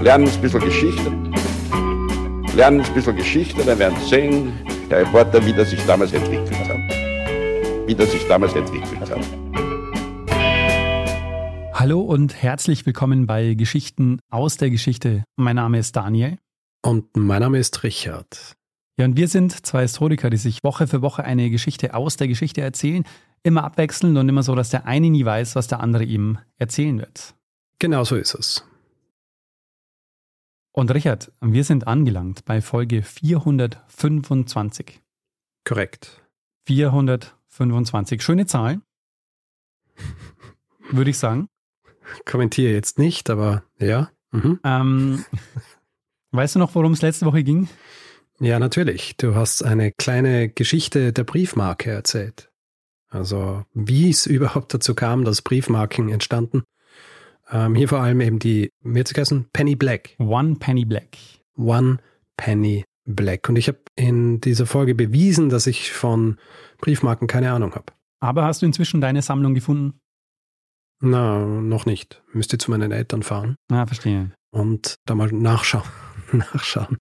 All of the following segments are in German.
lernen ein bisschen Geschichte. Lernen ein bisschen Geschichte, dann werden Sie sehen, der Reporter, wie das sich damals entwickelt hat. Wie das sich damals entwickelt hat. Hallo und herzlich willkommen bei Geschichten aus der Geschichte. Mein Name ist Daniel. Und mein Name ist Richard. Ja, und wir sind zwei Historiker, die sich Woche für Woche eine Geschichte aus der Geschichte erzählen, immer abwechselnd und immer so, dass der eine nie weiß, was der andere ihm erzählen wird. Genau so ist es. Und Richard, wir sind angelangt bei Folge 425. Korrekt. 425. Schöne Zahl. Würde ich sagen. Kommentiere jetzt nicht, aber ja. Mhm. Ähm, weißt du noch, worum es letzte Woche ging? Ja, natürlich. Du hast eine kleine Geschichte der Briefmarke erzählt. Also, wie es überhaupt dazu kam, dass Briefmarken entstanden. Ähm, hier vor allem eben die, wie hat sie Penny Black. One Penny Black. One Penny Black. Und ich habe in dieser Folge bewiesen, dass ich von Briefmarken keine Ahnung habe. Aber hast du inzwischen deine Sammlung gefunden? Na, noch nicht. Müsste zu meinen Eltern fahren. Ah, verstehe. Und da mal nachschauen, nachschauen,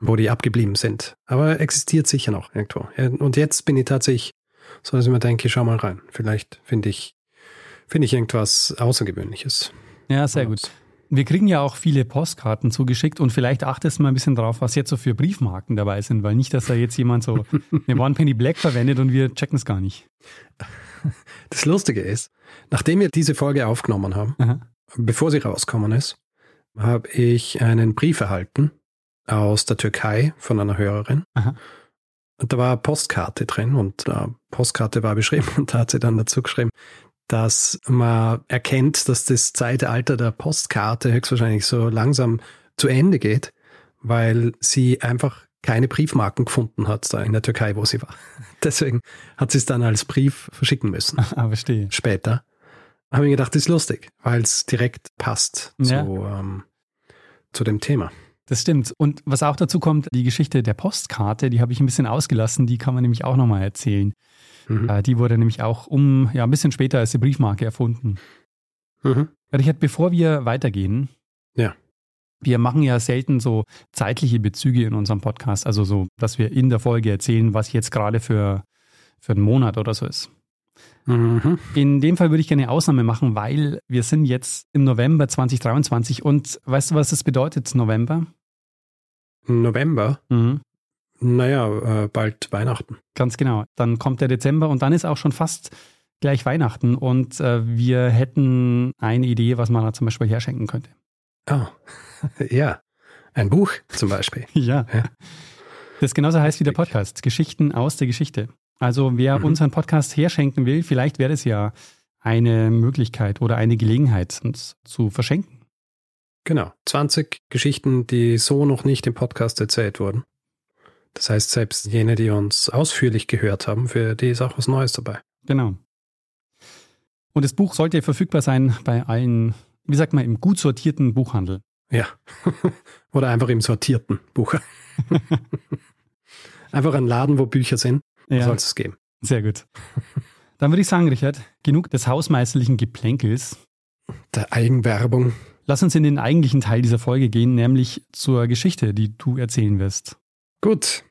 wo die abgeblieben sind. Aber existiert sicher noch irgendwo. Und jetzt bin ich tatsächlich so, dass ich mir denke, schau mal rein. Vielleicht finde ich, finde ich irgendwas Außergewöhnliches. Ja, sehr gut. Wir kriegen ja auch viele Postkarten zugeschickt und vielleicht achtest du mal ein bisschen drauf, was jetzt so für Briefmarken dabei sind, weil nicht, dass da jetzt jemand so eine One Penny Black verwendet und wir checken es gar nicht. Das Lustige ist, nachdem wir diese Folge aufgenommen haben, Aha. bevor sie rausgekommen ist, habe ich einen Brief erhalten aus der Türkei von einer Hörerin. Aha. Und da war eine Postkarte drin und die Postkarte war beschrieben und da hat sie dann dazu geschrieben, dass man erkennt, dass das Zeitalter der Postkarte höchstwahrscheinlich so langsam zu Ende geht, weil sie einfach keine Briefmarken gefunden hat da in der Türkei, wo sie war. Deswegen hat sie es dann als Brief verschicken müssen. Ah, verstehe. Später. Habe ich gedacht, das ist lustig, weil es direkt passt ja. zu, ähm, zu dem Thema. Das stimmt. Und was auch dazu kommt, die Geschichte der Postkarte, die habe ich ein bisschen ausgelassen, die kann man nämlich auch nochmal erzählen. Mhm. Äh, die wurde nämlich auch um, ja, ein bisschen später als die Briefmarke erfunden. Mhm. Richard, bevor wir weitergehen, ja. wir machen ja selten so zeitliche Bezüge in unserem Podcast, also so, dass wir in der Folge erzählen, was jetzt gerade für, für einen Monat oder so ist. Mhm. In dem Fall würde ich gerne eine Ausnahme machen, weil wir sind jetzt im November 2023 und weißt du, was das bedeutet, November? November? Mhm. Naja, äh, bald Weihnachten. Ganz genau. Dann kommt der Dezember und dann ist auch schon fast gleich Weihnachten und äh, wir hätten eine Idee, was man da zum Beispiel herschenken könnte. Oh, ja. Ein Buch zum Beispiel. ja. ja. Das genauso heißt wie der Podcast. Geschichten aus der Geschichte. Also wer mhm. unseren Podcast herschenken will, vielleicht wäre es ja eine Möglichkeit oder eine Gelegenheit, uns zu verschenken. Genau. 20 Geschichten, die so noch nicht im Podcast erzählt wurden. Das heißt, selbst jene, die uns ausführlich gehört haben, für die ist auch was Neues dabei. Genau. Und das Buch sollte verfügbar sein bei allen, wie sagt man, im gut sortierten Buchhandel. Ja. Oder einfach im sortierten Buch. einfach ein Laden, wo Bücher sind, ja. soll es geben. Sehr gut. Dann würde ich sagen, Richard, genug des hausmeisterlichen Geplänkels. Der Eigenwerbung. Lass uns in den eigentlichen Teil dieser Folge gehen, nämlich zur Geschichte, die du erzählen wirst. Gut.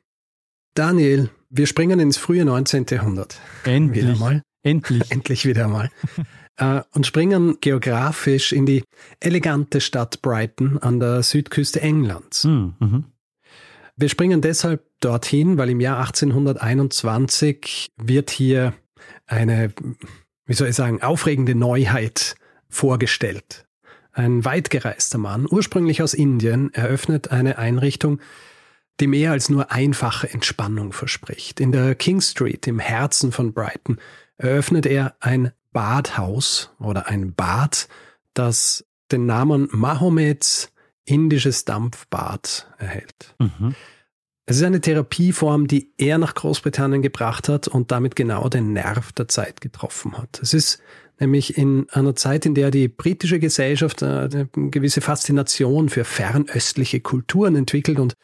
Daniel, wir springen ins frühe 19. Jahrhundert. Endlich. Wieder mal. Endlich. Endlich wieder mal. äh, und springen geografisch in die elegante Stadt Brighton an der Südküste Englands. Hm, mhm. Wir springen deshalb dorthin, weil im Jahr 1821 wird hier eine, wie soll ich sagen, aufregende Neuheit vorgestellt. Ein weitgereister Mann, ursprünglich aus Indien, eröffnet eine Einrichtung, die mehr als nur einfache Entspannung verspricht. In der King Street im Herzen von Brighton eröffnet er ein Badhaus oder ein Bad, das den Namen Mahomeds indisches Dampfbad erhält. Mhm. Es ist eine Therapieform, die er nach Großbritannien gebracht hat und damit genau den Nerv der Zeit getroffen hat. Es ist nämlich in einer Zeit, in der die britische Gesellschaft eine gewisse Faszination für fernöstliche Kulturen entwickelt und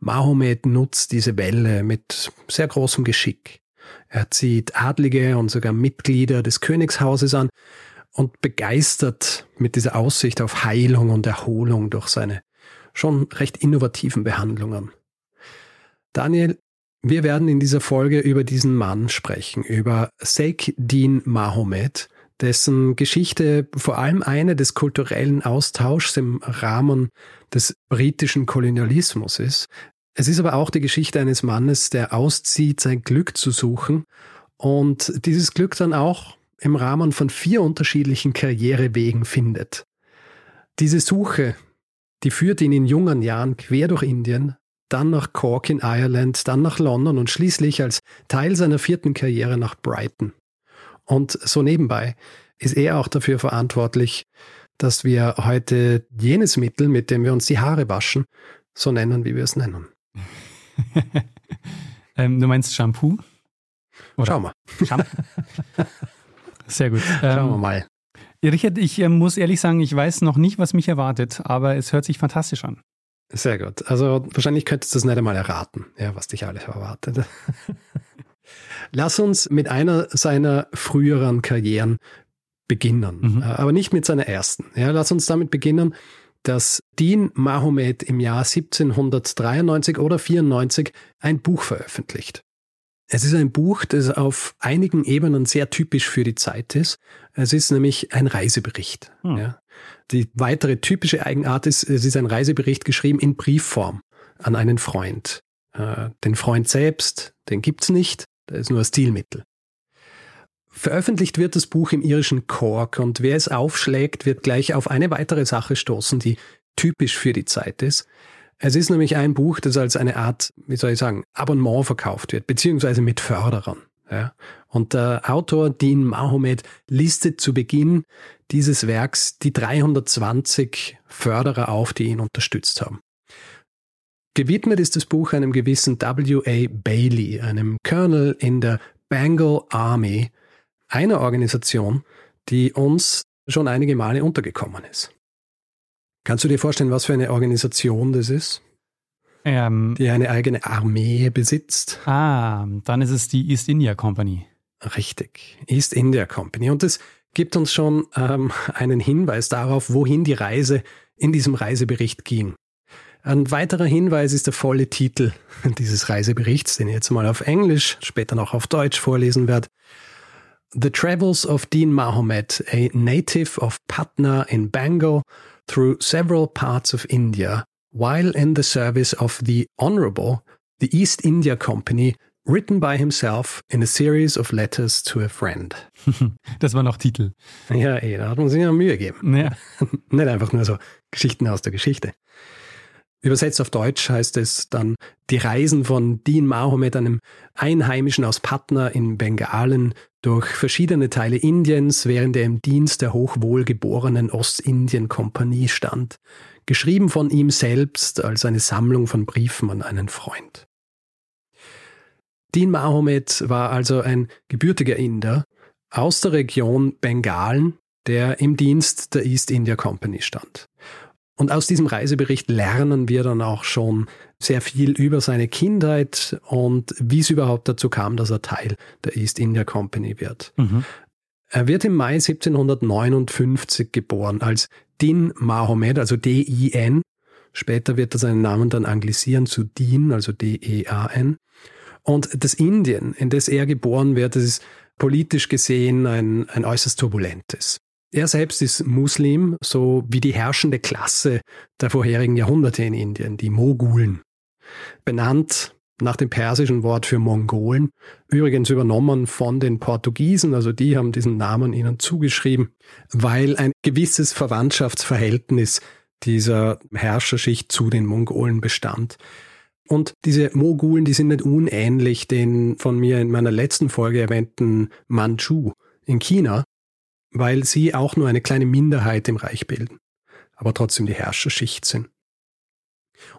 Mahomet nutzt diese Welle mit sehr großem Geschick. Er zieht Adlige und sogar Mitglieder des Königshauses an und begeistert mit dieser Aussicht auf Heilung und Erholung durch seine schon recht innovativen Behandlungen. Daniel, wir werden in dieser Folge über diesen Mann sprechen, über Sheikh Din Mahomet, dessen Geschichte vor allem eine des kulturellen Austauschs im Rahmen des britischen Kolonialismus ist. Es ist aber auch die Geschichte eines Mannes, der auszieht, sein Glück zu suchen und dieses Glück dann auch im Rahmen von vier unterschiedlichen Karrierewegen findet. Diese Suche, die führt ihn in jungen Jahren quer durch Indien, dann nach Cork in Ireland, dann nach London und schließlich als Teil seiner vierten Karriere nach Brighton. Und so nebenbei ist er auch dafür verantwortlich, dass wir heute jenes Mittel, mit dem wir uns die Haare waschen, so nennen, wie wir es nennen. ähm, du meinst Shampoo? Oder? Schauen wir. Shampoo. Sehr gut. Ähm, Schauen wir mal. Richard, ich äh, muss ehrlich sagen, ich weiß noch nicht, was mich erwartet, aber es hört sich fantastisch an. Sehr gut. Also wahrscheinlich könntest du es nicht einmal erraten, ja, was dich alles erwartet. Lass uns mit einer seiner früheren Karrieren beginnen, mhm. Äh, aber nicht mit seiner ersten. Ja, lass uns damit beginnen, dass Dean Mahomet im Jahr 1793 oder 94 ein Buch veröffentlicht. Es ist ein Buch, das auf einigen Ebenen sehr typisch für die Zeit ist. Es ist nämlich ein Reisebericht. Hm. Ja. Die weitere typische Eigenart ist, es ist ein Reisebericht geschrieben in Briefform an einen Freund. Äh, den Freund selbst, den gibt's nicht, der ist nur ein Stilmittel. Veröffentlicht wird das Buch im irischen Cork und wer es aufschlägt, wird gleich auf eine weitere Sache stoßen, die typisch für die Zeit ist. Es ist nämlich ein Buch, das als eine Art, wie soll ich sagen, Abonnement verkauft wird, beziehungsweise mit Förderern. Ja. Und der Autor Dean Mahomet listet zu Beginn dieses Werks die 320 Förderer auf, die ihn unterstützt haben. Gewidmet ist das Buch einem gewissen W.A. Bailey, einem Colonel in der Bengal Army, einer Organisation, die uns schon einige Male untergekommen ist. Kannst du dir vorstellen, was für eine Organisation das ist? Ähm, die eine eigene Armee besitzt? Ah, dann ist es die East India Company. Richtig, East India Company. Und das gibt uns schon ähm, einen Hinweis darauf, wohin die Reise in diesem Reisebericht ging. Ein weiterer Hinweis ist der volle Titel dieses Reiseberichts, den ich jetzt mal auf Englisch, später noch auf Deutsch vorlesen werde. The Travels of Dean Mahomet, a native of Patna in Bengal, through several parts of India, while in the service of the Honorable, the East India Company, written by himself in a series of letters to a friend. Das war noch Titel. Ja, eh, da hat man sich ja Mühe gegeben. Ja. Nicht einfach nur so Geschichten aus der Geschichte. Übersetzt auf Deutsch heißt es dann die Reisen von Dean Mahomet, einem Einheimischen aus Patna in Bengalen, durch verschiedene Teile Indiens, während er im Dienst der hochwohlgeborenen Ostindien-Kompanie stand, geschrieben von ihm selbst als eine Sammlung von Briefen an einen Freund. Dean Mahomet war also ein gebürtiger Inder aus der Region Bengalen, der im Dienst der East India Company stand. Und aus diesem Reisebericht lernen wir dann auch schon sehr viel über seine Kindheit und wie es überhaupt dazu kam, dass er Teil der East India Company wird. Mhm. Er wird im Mai 1759 geboren als Din Mahomet, also D-I-N. Später wird er seinen Namen dann anglisieren zu Din, also D-E-A-N. Und das Indien, in das er geboren wird, das ist politisch gesehen ein, ein äußerst turbulentes. Er selbst ist Muslim, so wie die herrschende Klasse der vorherigen Jahrhunderte in Indien, die Mogulen. Benannt nach dem persischen Wort für Mongolen, übrigens übernommen von den Portugiesen, also die haben diesen Namen ihnen zugeschrieben, weil ein gewisses Verwandtschaftsverhältnis dieser Herrscherschicht zu den Mongolen bestand. Und diese Mogulen, die sind nicht unähnlich den von mir in meiner letzten Folge erwähnten Manchu in China, weil sie auch nur eine kleine Minderheit im Reich bilden, aber trotzdem die Herrscherschicht sind.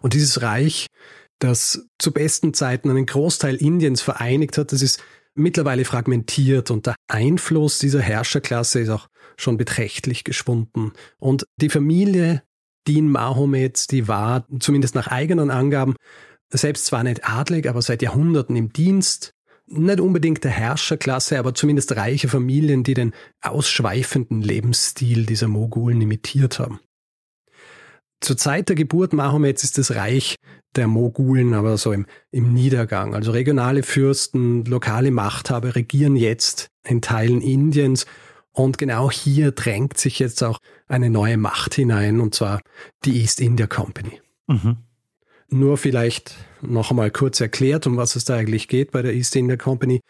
Und dieses Reich, das zu besten Zeiten einen Großteil Indiens vereinigt hat, das ist mittlerweile fragmentiert und der Einfluss dieser Herrscherklasse ist auch schon beträchtlich geschwunden. Und die Familie Din Mahomets, die war zumindest nach eigenen Angaben selbst zwar nicht adlig, aber seit Jahrhunderten im Dienst nicht unbedingt der Herrscherklasse, aber zumindest reiche Familien, die den ausschweifenden Lebensstil dieser Mogulen imitiert haben. Zur Zeit der Geburt Mahomets ist das Reich der Mogulen aber so im, im Niedergang. Also regionale Fürsten, lokale Machthaber regieren jetzt in Teilen Indiens und genau hier drängt sich jetzt auch eine neue Macht hinein, und zwar die East India Company. Mhm. Nur vielleicht noch einmal kurz erklärt, um was es da eigentlich geht bei der East India Company.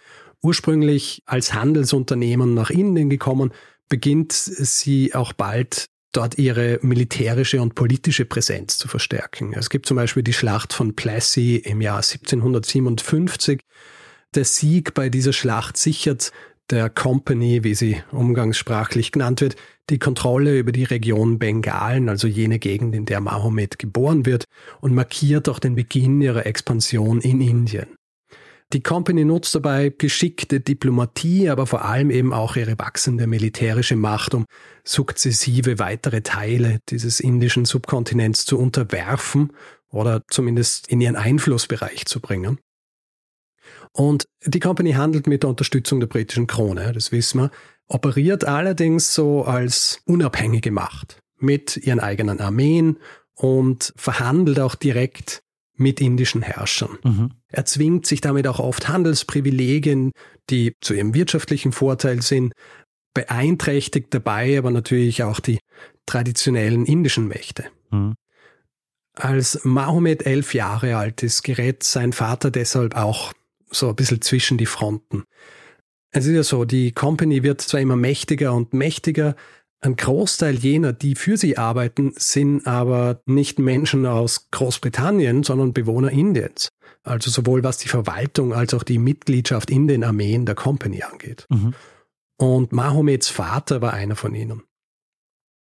Ursprünglich als Handelsunternehmen nach Indien gekommen, beginnt sie auch bald dort ihre militärische und politische Präsenz zu verstärken. Es gibt zum Beispiel die Schlacht von Plassey im Jahr 1757. Der Sieg bei dieser Schlacht sichert der Company, wie sie umgangssprachlich genannt wird, die Kontrolle über die Region Bengalen, also jene Gegend, in der Mahomet geboren wird, und markiert auch den Beginn ihrer Expansion in Indien. Die Company nutzt dabei geschickte Diplomatie, aber vor allem eben auch ihre wachsende militärische Macht, um sukzessive weitere Teile dieses indischen Subkontinents zu unterwerfen oder zumindest in ihren Einflussbereich zu bringen. Und die Company handelt mit der Unterstützung der britischen Krone, das wissen wir, operiert allerdings so als unabhängige Macht mit ihren eigenen Armeen und verhandelt auch direkt mit indischen Herrschern. Mhm. Er zwingt sich damit auch oft Handelsprivilegien, die zu ihrem wirtschaftlichen Vorteil sind, beeinträchtigt dabei aber natürlich auch die traditionellen indischen Mächte. Mhm. Als Mahomet elf Jahre alt ist, gerät sein Vater deshalb auch so ein bisschen zwischen die Fronten. Es ist ja so, die Company wird zwar immer mächtiger und mächtiger, ein Großteil jener, die für sie arbeiten, sind aber nicht Menschen aus Großbritannien, sondern Bewohner Indiens. Also sowohl was die Verwaltung als auch die Mitgliedschaft in den Armeen der Company angeht. Mhm. Und Mahomets Vater war einer von ihnen.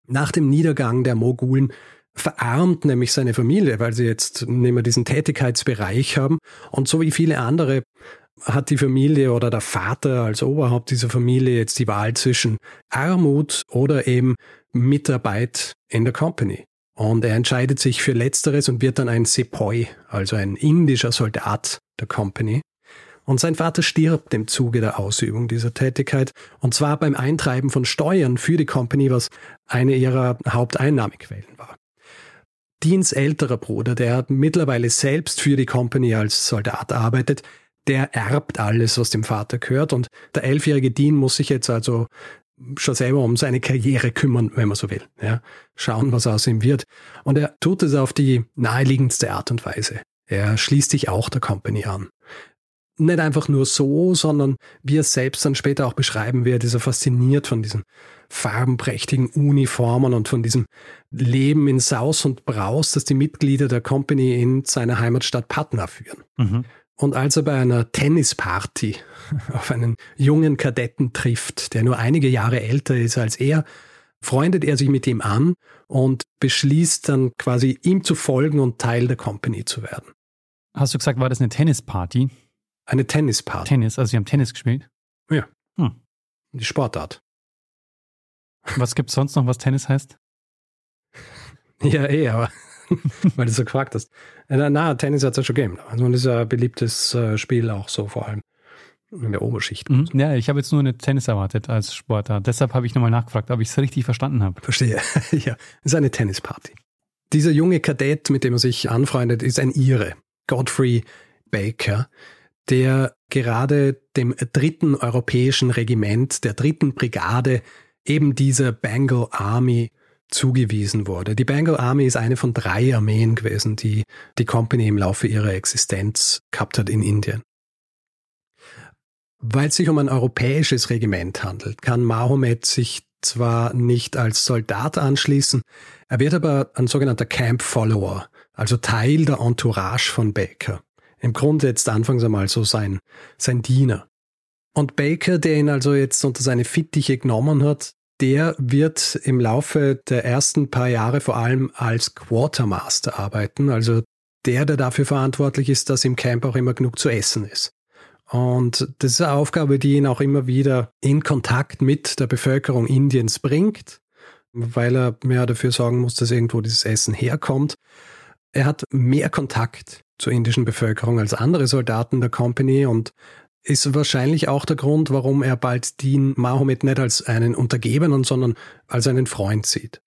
Nach dem Niedergang der Mogulen verarmt nämlich seine Familie, weil sie jetzt nicht mehr diesen Tätigkeitsbereich haben. Und so wie viele andere hat die Familie oder der Vater als Oberhaupt dieser Familie jetzt die Wahl zwischen Armut oder eben Mitarbeit in der Company. Und er entscheidet sich für Letzteres und wird dann ein Sepoy, also ein indischer Soldat der Company. Und sein Vater stirbt im Zuge der Ausübung dieser Tätigkeit, und zwar beim Eintreiben von Steuern für die Company, was eine ihrer Haupteinnahmequellen war. Deans älterer Bruder, der mittlerweile selbst für die Company als Soldat arbeitet, der erbt alles, was dem Vater gehört. Und der elfjährige Dean muss sich jetzt also schon selber um seine Karriere kümmern, wenn man so will. Ja, schauen, was aus ihm wird. Und er tut es auf die naheliegendste Art und Weise. Er schließt sich auch der Company an. Nicht einfach nur so, sondern wie er selbst dann später auch beschreiben wird, ist er fasziniert von diesen farbenprächtigen Uniformen und von diesem Leben in Saus und Braus, das die Mitglieder der Company in seiner Heimatstadt Patna führen. Mhm. Und als er bei einer Tennisparty auf einen jungen Kadetten trifft, der nur einige Jahre älter ist als er, freundet er sich mit ihm an und beschließt dann quasi ihm zu folgen und Teil der Company zu werden. Hast du gesagt, war das eine Tennisparty? Eine Tennisparty. Tennis, also sie haben Tennis gespielt? Ja. Hm. Die Sportart. Was gibt es sonst noch, was Tennis heißt? ja, eh, aber weil du so gefragt hast. Na, na Tennis hat es ja schon gegeben. Also das ist ja ein beliebtes äh, Spiel auch so vor allem in der Oberschicht. Mhm. Ja, ich habe jetzt nur eine Tennis erwartet als Sportart. Deshalb habe ich nochmal nachgefragt, ob ich es richtig verstanden habe. Verstehe. ja, es ist eine Tennisparty. Dieser junge Kadett, mit dem er sich anfreundet, ist ein Ire, Godfrey Baker, der gerade dem dritten europäischen Regiment, der dritten Brigade eben dieser Bengal Army zugewiesen wurde. Die Bengal Army ist eine von drei Armeen gewesen, die die Company im Laufe ihrer Existenz gehabt hat in Indien. Weil es sich um ein europäisches Regiment handelt, kann Mahomet sich zwar nicht als Soldat anschließen, er wird aber ein sogenannter Camp Follower, also Teil der Entourage von Baker. Im Grunde jetzt anfangs einmal so sein, sein Diener. Und Baker, der ihn also jetzt unter seine Fittiche genommen hat, der wird im Laufe der ersten paar Jahre vor allem als Quartermaster arbeiten, also der, der dafür verantwortlich ist, dass im Camp auch immer genug zu essen ist. Und das ist eine Aufgabe, die ihn auch immer wieder in Kontakt mit der Bevölkerung Indiens bringt, weil er mehr dafür sorgen muss, dass irgendwo dieses Essen herkommt. Er hat mehr Kontakt zur indischen Bevölkerung als andere Soldaten der Company und ist wahrscheinlich auch der Grund, warum er bald Dean Mahomet nicht als einen Untergebenen, sondern als einen Freund sieht.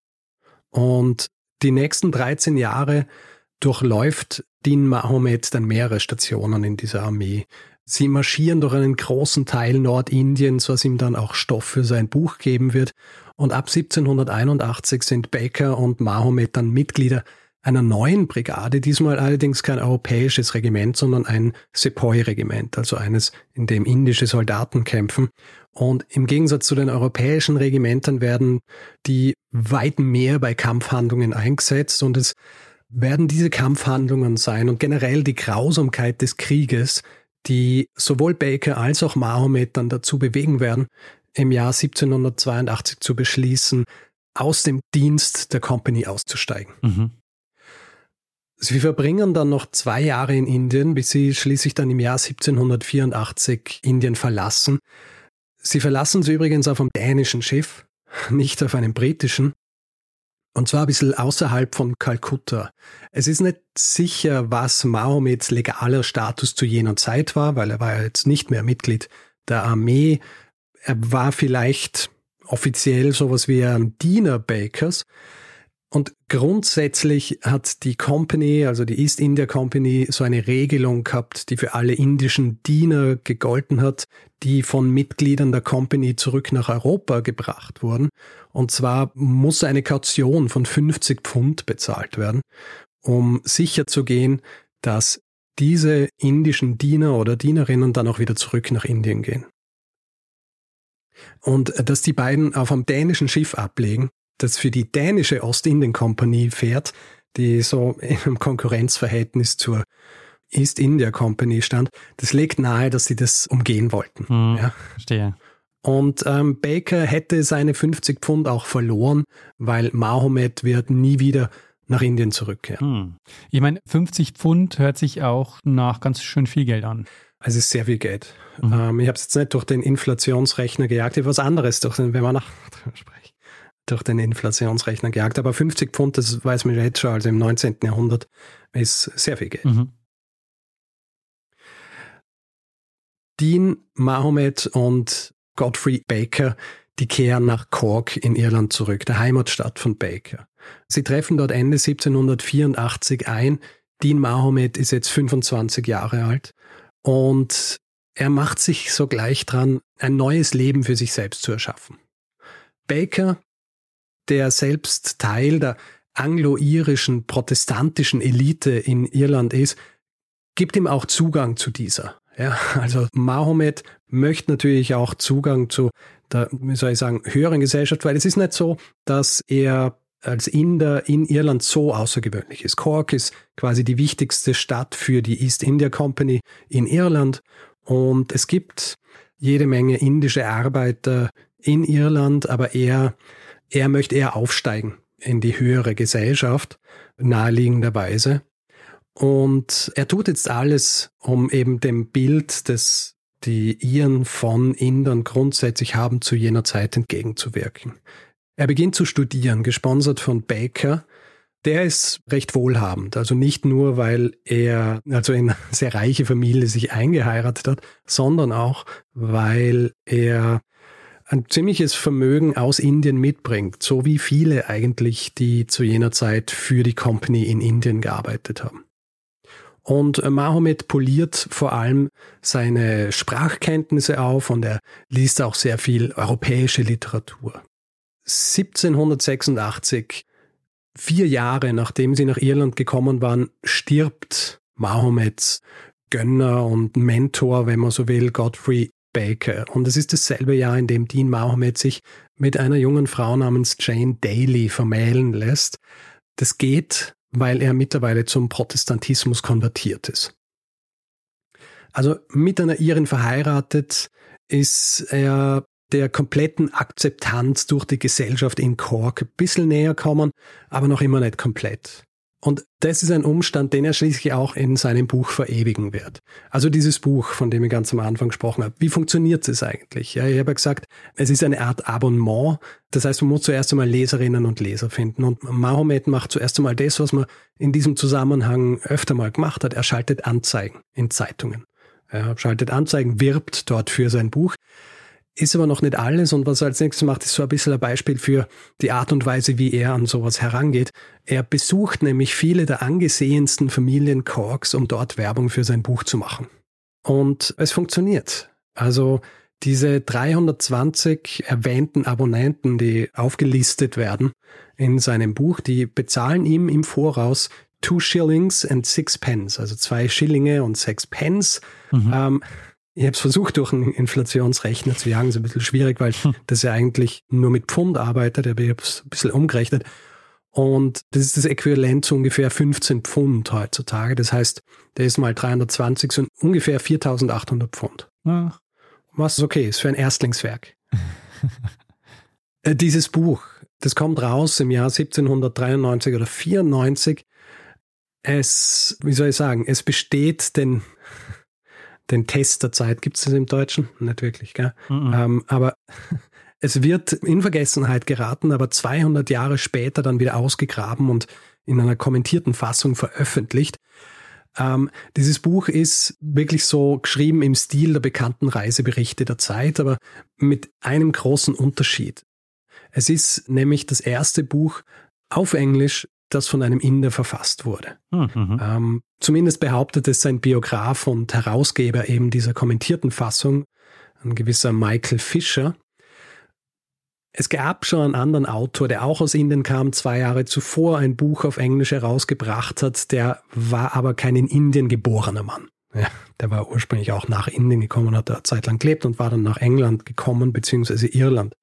Und die nächsten 13 Jahre durchläuft Din Mahomet dann mehrere Stationen in dieser Armee. Sie marschieren durch einen großen Teil Nordindiens, was ihm dann auch Stoff für sein Buch geben wird. Und ab 1781 sind Baker und Mahomet dann Mitglieder einer neuen Brigade, diesmal allerdings kein europäisches Regiment, sondern ein Sepoy-Regiment, also eines, in dem indische Soldaten kämpfen. Und im Gegensatz zu den europäischen Regimentern werden die weit mehr bei Kampfhandlungen eingesetzt und es werden diese Kampfhandlungen sein und generell die Grausamkeit des Krieges, die sowohl Baker als auch Mahomet dann dazu bewegen werden, im Jahr 1782 zu beschließen, aus dem Dienst der Company auszusteigen. Mhm. Sie verbringen dann noch zwei Jahre in Indien, bis sie schließlich dann im Jahr 1784 Indien verlassen. Sie verlassen sie übrigens auf einem dänischen Schiff, nicht auf einem britischen. Und zwar ein bisschen außerhalb von Kalkutta. Es ist nicht sicher, was Mahomets legaler Status zu jener Zeit war, weil er war ja jetzt nicht mehr Mitglied der Armee. Er war vielleicht offiziell sowas wie ein Diener Bakers. Und grundsätzlich hat die Company, also die East India Company, so eine Regelung gehabt, die für alle indischen Diener gegolten hat, die von Mitgliedern der Company zurück nach Europa gebracht wurden. Und zwar muss eine Kaution von 50 Pfund bezahlt werden, um sicherzugehen, dass diese indischen Diener oder Dienerinnen dann auch wieder zurück nach Indien gehen. Und dass die beiden auf einem dänischen Schiff ablegen, das für die dänische Ostindien-Kompanie fährt, die so in einem Konkurrenzverhältnis zur East India Company stand, das legt nahe, dass sie das umgehen wollten. Hm, ja. Verstehe. Und ähm, Baker hätte seine 50 Pfund auch verloren, weil Mahomet wird nie wieder nach Indien zurückkehren. Hm. Ich meine, 50 Pfund hört sich auch nach ganz schön viel Geld an. Also es ist sehr viel Geld. Mhm. Ähm, ich habe es jetzt nicht durch den Inflationsrechner gejagt, ich was anderes, durch den, wenn man nach durch den Inflationsrechner gejagt. Aber 50 Pfund, das weiß man jetzt schon, also im 19. Jahrhundert, ist sehr viel Geld. Mhm. Dean Mahomet und Godfrey Baker, die kehren nach Cork in Irland zurück, der Heimatstadt von Baker. Sie treffen dort Ende 1784 ein. Dean Mahomet ist jetzt 25 Jahre alt und er macht sich sogleich dran, ein neues Leben für sich selbst zu erschaffen. Baker der selbst Teil der anglo-irischen protestantischen Elite in Irland ist, gibt ihm auch Zugang zu dieser. Ja, also Mahomet möchte natürlich auch Zugang zu der, wie soll ich sagen, höheren Gesellschaft, weil es ist nicht so, dass er als Inder in Irland so außergewöhnlich ist. Cork ist quasi die wichtigste Stadt für die East India Company in Irland und es gibt jede Menge indische Arbeiter in Irland, aber er er möchte eher aufsteigen in die höhere Gesellschaft, naheliegenderweise. Und er tut jetzt alles, um eben dem Bild, das die Iren von Indern grundsätzlich haben, zu jener Zeit entgegenzuwirken. Er beginnt zu studieren, gesponsert von Baker. Der ist recht wohlhabend, also nicht nur, weil er also in eine sehr reiche Familie sich eingeheiratet hat, sondern auch, weil er ein ziemliches Vermögen aus Indien mitbringt, so wie viele eigentlich, die zu jener Zeit für die Company in Indien gearbeitet haben. Und äh, Mahomet poliert vor allem seine Sprachkenntnisse auf und er liest auch sehr viel europäische Literatur. 1786, vier Jahre nachdem sie nach Irland gekommen waren, stirbt Mahomets Gönner und Mentor, wenn man so will, Godfrey Baker. Und es ist dasselbe Jahr, in dem Dean Mahomet sich mit einer jungen Frau namens Jane Daly vermählen lässt. Das geht, weil er mittlerweile zum Protestantismus konvertiert ist. Also mit einer Irin verheiratet ist er der kompletten Akzeptanz durch die Gesellschaft in Cork ein bisschen näher kommen, aber noch immer nicht komplett. Und das ist ein Umstand, den er schließlich auch in seinem Buch verewigen wird. Also dieses Buch, von dem ich ganz am Anfang gesprochen habe. Wie funktioniert es eigentlich? Ja, ich habe ja gesagt, es ist eine Art Abonnement. Das heißt, man muss zuerst einmal Leserinnen und Leser finden. Und Mahomet macht zuerst einmal das, was man in diesem Zusammenhang öfter mal gemacht hat. Er schaltet Anzeigen in Zeitungen. Er schaltet Anzeigen, wirbt dort für sein Buch. Ist aber noch nicht alles und was er als nächstes macht, ist so ein bisschen ein Beispiel für die Art und Weise, wie er an sowas herangeht. Er besucht nämlich viele der angesehensten Familien Corks, um dort Werbung für sein Buch zu machen. Und es funktioniert. Also diese 320 erwähnten Abonnenten, die aufgelistet werden in seinem Buch, die bezahlen ihm im Voraus two shillings and six pence, also zwei Schillinge und sechs Pence. Mhm. Ähm, ich habe es versucht, durch einen Inflationsrechner zu jagen, ist ein bisschen schwierig, weil hm. das ja eigentlich nur mit Pfund arbeitet, aber ich habe es ein bisschen umgerechnet. Und das ist das Äquivalent zu ungefähr 15 Pfund heutzutage. Das heißt, der ist mal 320, so ungefähr 4800 Pfund. Ach. Was okay ist für ein Erstlingswerk. Äh, dieses Buch, das kommt raus im Jahr 1793 oder 94. Es, wie soll ich sagen, es besteht den, den Test der Zeit. Gibt es das im Deutschen? Nicht wirklich, gell? Mhm. Ähm, aber es wird in Vergessenheit geraten, aber 200 Jahre später dann wieder ausgegraben und in einer kommentierten Fassung veröffentlicht. Ähm, dieses Buch ist wirklich so geschrieben im Stil der bekannten Reiseberichte der Zeit, aber mit einem großen Unterschied. Es ist nämlich das erste Buch auf Englisch, das von einem Inder verfasst wurde. Mhm. Ähm, zumindest behauptet es sein Biograf und Herausgeber eben dieser kommentierten Fassung, ein gewisser Michael Fisher. Es gab schon einen anderen Autor, der auch aus Indien kam, zwei Jahre zuvor ein Buch auf Englisch herausgebracht hat, der war aber kein in Indien geborener Mann. Ja, der war ursprünglich auch nach Indien gekommen, hat da eine Zeit lang gelebt und war dann nach England gekommen, beziehungsweise Irland.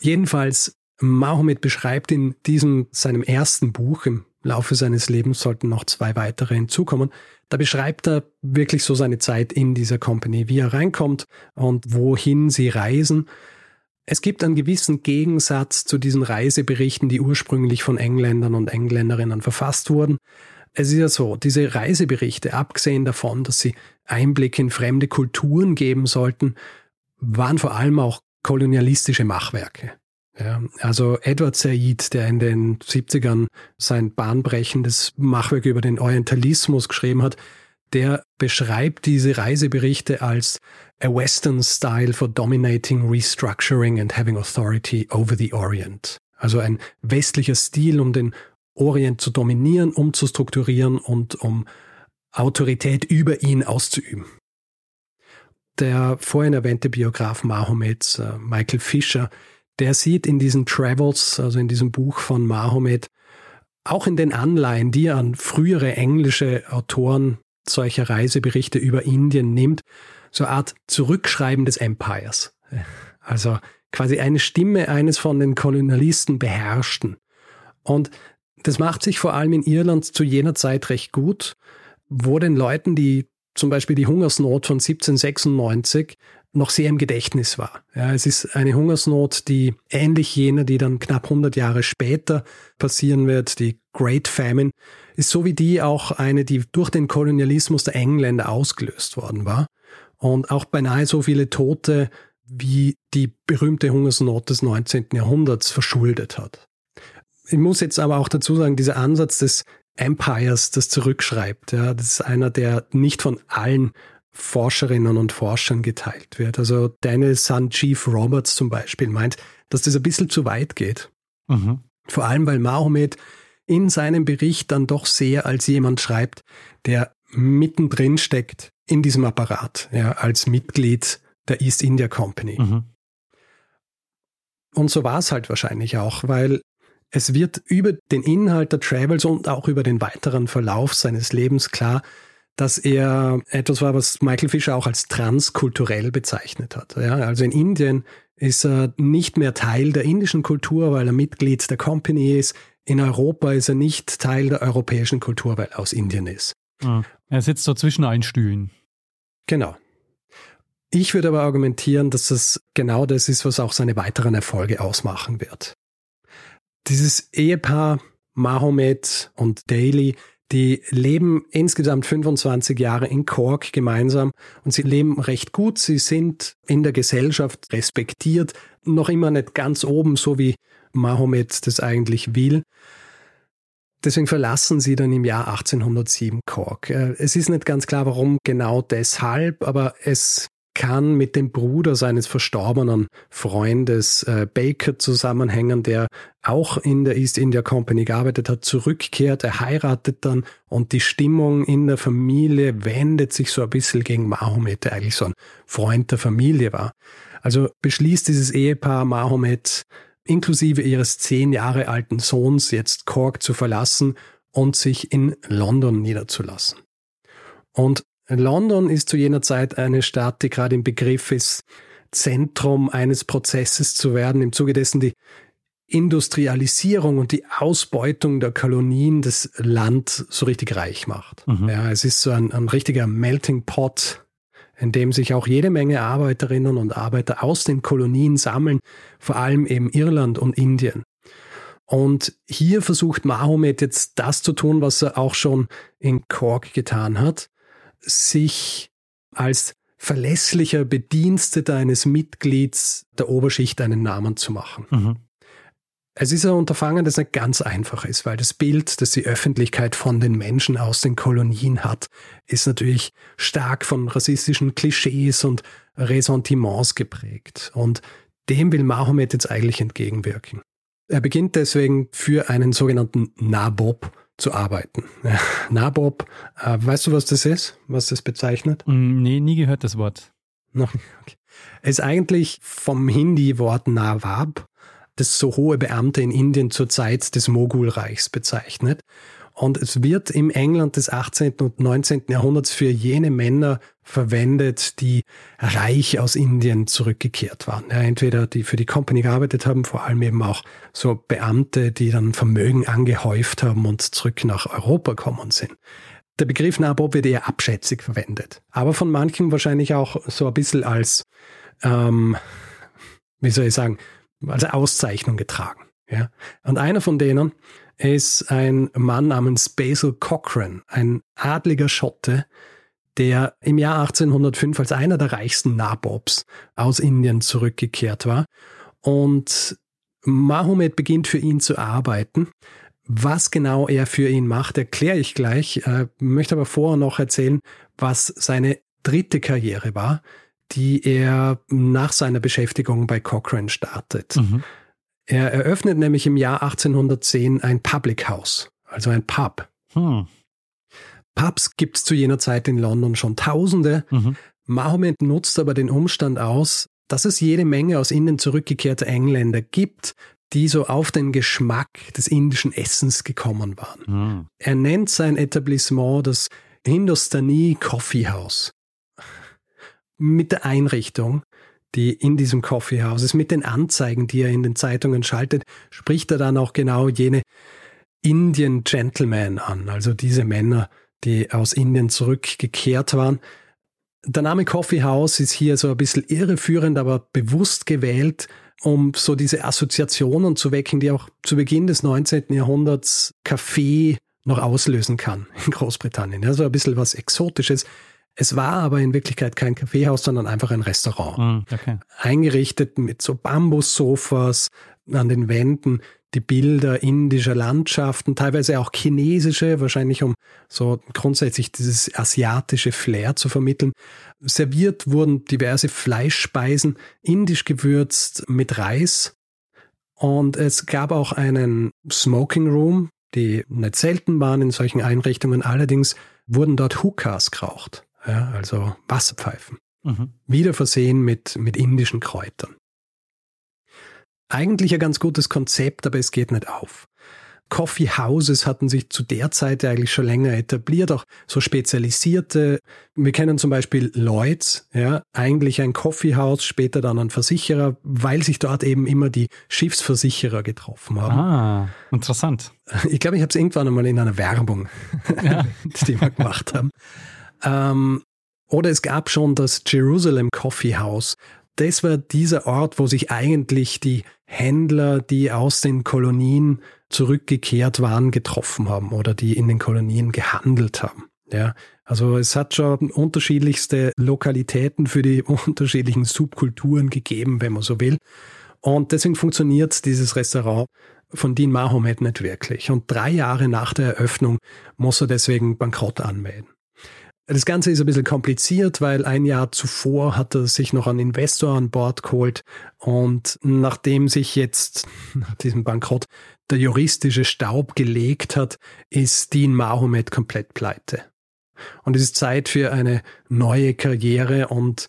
Jedenfalls, Mahomet beschreibt in diesem, seinem ersten Buch, im Laufe seines Lebens sollten noch zwei weitere hinzukommen, da beschreibt er wirklich so seine Zeit in dieser Company, wie er reinkommt und wohin sie reisen. Es gibt einen gewissen Gegensatz zu diesen Reiseberichten, die ursprünglich von Engländern und Engländerinnen verfasst wurden. Es ist ja so, diese Reiseberichte, abgesehen davon, dass sie Einblick in fremde Kulturen geben sollten, waren vor allem auch kolonialistische Machwerke. Ja, also Edward Said, der in den 70ern sein bahnbrechendes Machwerk über den Orientalismus geschrieben hat, der beschreibt diese Reiseberichte als a Western style for dominating, restructuring and having authority over the Orient. Also ein westlicher Stil, um den Orient zu dominieren, um zu strukturieren und um Autorität über ihn auszuüben. Der vorhin erwähnte Biograf Mahomeds, äh, Michael Fisher, der sieht in diesen Travels, also in diesem Buch von Mahomet, auch in den Anleihen, die er an frühere englische Autoren solcher Reiseberichte über Indien nimmt, so eine Art Zurückschreiben des Empires. Also quasi eine Stimme eines von den Kolonialisten beherrschten. Und das macht sich vor allem in Irland zu jener Zeit recht gut, wo den Leuten, die zum Beispiel die Hungersnot von 1796 noch sehr im Gedächtnis war. Ja, es ist eine Hungersnot, die ähnlich jener, die dann knapp 100 Jahre später passieren wird, die Great Famine, ist so wie die auch eine, die durch den Kolonialismus der Engländer ausgelöst worden war und auch beinahe so viele Tote wie die berühmte Hungersnot des 19. Jahrhunderts verschuldet hat. Ich muss jetzt aber auch dazu sagen, dieser Ansatz des Empires, das zurückschreibt, ja, das ist einer, der nicht von allen Forscherinnen und Forschern geteilt wird. Also Daniel Chief Roberts zum Beispiel meint, dass das ein bisschen zu weit geht. Mhm. Vor allem, weil Mahomet in seinem Bericht dann doch sehr als jemand schreibt, der mittendrin steckt in diesem Apparat, ja, als Mitglied der East India Company. Mhm. Und so war es halt wahrscheinlich auch, weil es wird über den Inhalt der Travels und auch über den weiteren Verlauf seines Lebens klar, dass er etwas war, was Michael Fischer auch als transkulturell bezeichnet hat. Ja, also in Indien ist er nicht mehr Teil der indischen Kultur, weil er Mitglied der Company ist. In Europa ist er nicht Teil der europäischen Kultur, weil er aus Indien ist. Ja, er sitzt so zwischen ein Stühlen. Genau. Ich würde aber argumentieren, dass das genau das ist, was auch seine weiteren Erfolge ausmachen wird. Dieses Ehepaar Mahomet und Daly die leben insgesamt 25 Jahre in Cork gemeinsam und sie leben recht gut. Sie sind in der Gesellschaft respektiert, noch immer nicht ganz oben, so wie Mahomet das eigentlich will. Deswegen verlassen sie dann im Jahr 1807 Cork. Äh, es ist nicht ganz klar, warum genau deshalb, aber es kann mit dem Bruder seines verstorbenen Freundes äh, Baker zusammenhängen, der auch in der East India Company gearbeitet hat, zurückkehrt, er heiratet dann und die Stimmung in der Familie wendet sich so ein bisschen gegen Mahomet, der eigentlich so ein Freund der Familie war. Also beschließt dieses Ehepaar Mahomet inklusive ihres zehn Jahre alten Sohns jetzt Cork zu verlassen und sich in London niederzulassen. Und London ist zu jener Zeit eine Stadt, die gerade im Begriff ist, Zentrum eines Prozesses zu werden, im Zuge dessen die Industrialisierung und die Ausbeutung der Kolonien das Land so richtig reich macht. Mhm. Ja, es ist so ein, ein richtiger Melting Pot, in dem sich auch jede Menge Arbeiterinnen und Arbeiter aus den Kolonien sammeln, vor allem eben Irland und Indien. Und hier versucht Mahomet jetzt das zu tun, was er auch schon in Cork getan hat, sich als verlässlicher Bediensteter eines Mitglieds der Oberschicht einen Namen zu machen. Mhm. Es ist ein Unterfangen, das nicht ganz einfach ist, weil das Bild, das die Öffentlichkeit von den Menschen aus den Kolonien hat, ist natürlich stark von rassistischen Klischees und Ressentiments geprägt. Und dem will Mahomet jetzt eigentlich entgegenwirken. Er beginnt deswegen für einen sogenannten Nabob zu arbeiten. Nabob, äh, weißt du, was das ist? Was das bezeichnet? Mm, nee, nie gehört das Wort. Noch nicht. Okay. Es ist eigentlich vom Hindi-Wort Nawab, das so hohe Beamte in Indien zur Zeit des Mogulreichs bezeichnet. Und es wird im England des 18. und 19. Jahrhunderts für jene Männer verwendet, die reich aus Indien zurückgekehrt waren. Ja, entweder die für die Company gearbeitet haben, vor allem eben auch so Beamte, die dann Vermögen angehäuft haben und zurück nach Europa kommen sind. Der Begriff Nabob wird eher abschätzig verwendet, aber von manchen wahrscheinlich auch so ein bisschen als, ähm, wie soll ich sagen, als Auszeichnung getragen. Ja? Und einer von denen ist ein Mann namens Basil Cochrane, ein adliger Schotte, der im Jahr 1805 als einer der reichsten Nabobs aus Indien zurückgekehrt war. Und Mahomet beginnt für ihn zu arbeiten. Was genau er für ihn macht, erkläre ich gleich, äh, möchte aber vorher noch erzählen, was seine dritte Karriere war, die er nach seiner Beschäftigung bei Cochrane startet. Mhm. Er eröffnet nämlich im Jahr 1810 ein Public House, also ein Pub. Hm. Pubs gibt es zu jener Zeit in London schon Tausende. Mhm. Mahomet nutzt aber den Umstand aus, dass es jede Menge aus Indien zurückgekehrte Engländer gibt, die so auf den Geschmack des indischen Essens gekommen waren. Mhm. Er nennt sein Etablissement das Hindustani Coffee House. Mit der Einrichtung die in diesem Coffeehouse ist, mit den Anzeigen, die er in den Zeitungen schaltet, spricht er dann auch genau jene Indian Gentlemen an, also diese Männer, die aus Indien zurückgekehrt waren. Der Name Coffee House ist hier so ein bisschen irreführend, aber bewusst gewählt, um so diese Assoziationen zu wecken, die auch zu Beginn des 19. Jahrhunderts Kaffee noch auslösen kann in Großbritannien. Also ein bisschen was Exotisches. Es war aber in Wirklichkeit kein Kaffeehaus, sondern einfach ein Restaurant. Mm, okay. Eingerichtet mit so Bambussofas an den Wänden, die Bilder indischer Landschaften, teilweise auch chinesische, wahrscheinlich um so grundsätzlich dieses asiatische Flair zu vermitteln. Serviert wurden diverse Fleischspeisen, indisch gewürzt mit Reis. Und es gab auch einen Smoking Room, die nicht selten waren in solchen Einrichtungen. Allerdings wurden dort Hookahs geraucht ja, also Wasserpfeifen. Mhm. Wieder versehen mit, mit indischen Kräutern. Eigentlich ein ganz gutes Konzept, aber es geht nicht auf. Coffee Houses hatten sich zu der Zeit eigentlich schon länger etabliert, auch so spezialisierte. Wir kennen zum Beispiel Lloyds, ja, eigentlich ein Coffee House, später dann ein Versicherer, weil sich dort eben immer die Schiffsversicherer getroffen haben. Ah, interessant. Ich glaube, ich habe es irgendwann einmal in einer Werbung, ja. die wir gemacht haben. Ähm, oder es gab schon das Jerusalem Coffee House. Das war dieser Ort, wo sich eigentlich die Händler, die aus den Kolonien zurückgekehrt waren, getroffen haben oder die in den Kolonien gehandelt haben. Ja, also es hat schon unterschiedlichste Lokalitäten für die unterschiedlichen Subkulturen gegeben, wenn man so will. Und deswegen funktioniert dieses Restaurant von Dean Mahomet nicht wirklich. Und drei Jahre nach der Eröffnung muss er deswegen Bankrott anmelden. Das Ganze ist ein bisschen kompliziert, weil ein Jahr zuvor hat er sich noch einen Investor an Bord geholt und nachdem sich jetzt nach diesem Bankrott der juristische Staub gelegt hat, ist Dean Mahomet komplett pleite. Und es ist Zeit für eine neue Karriere und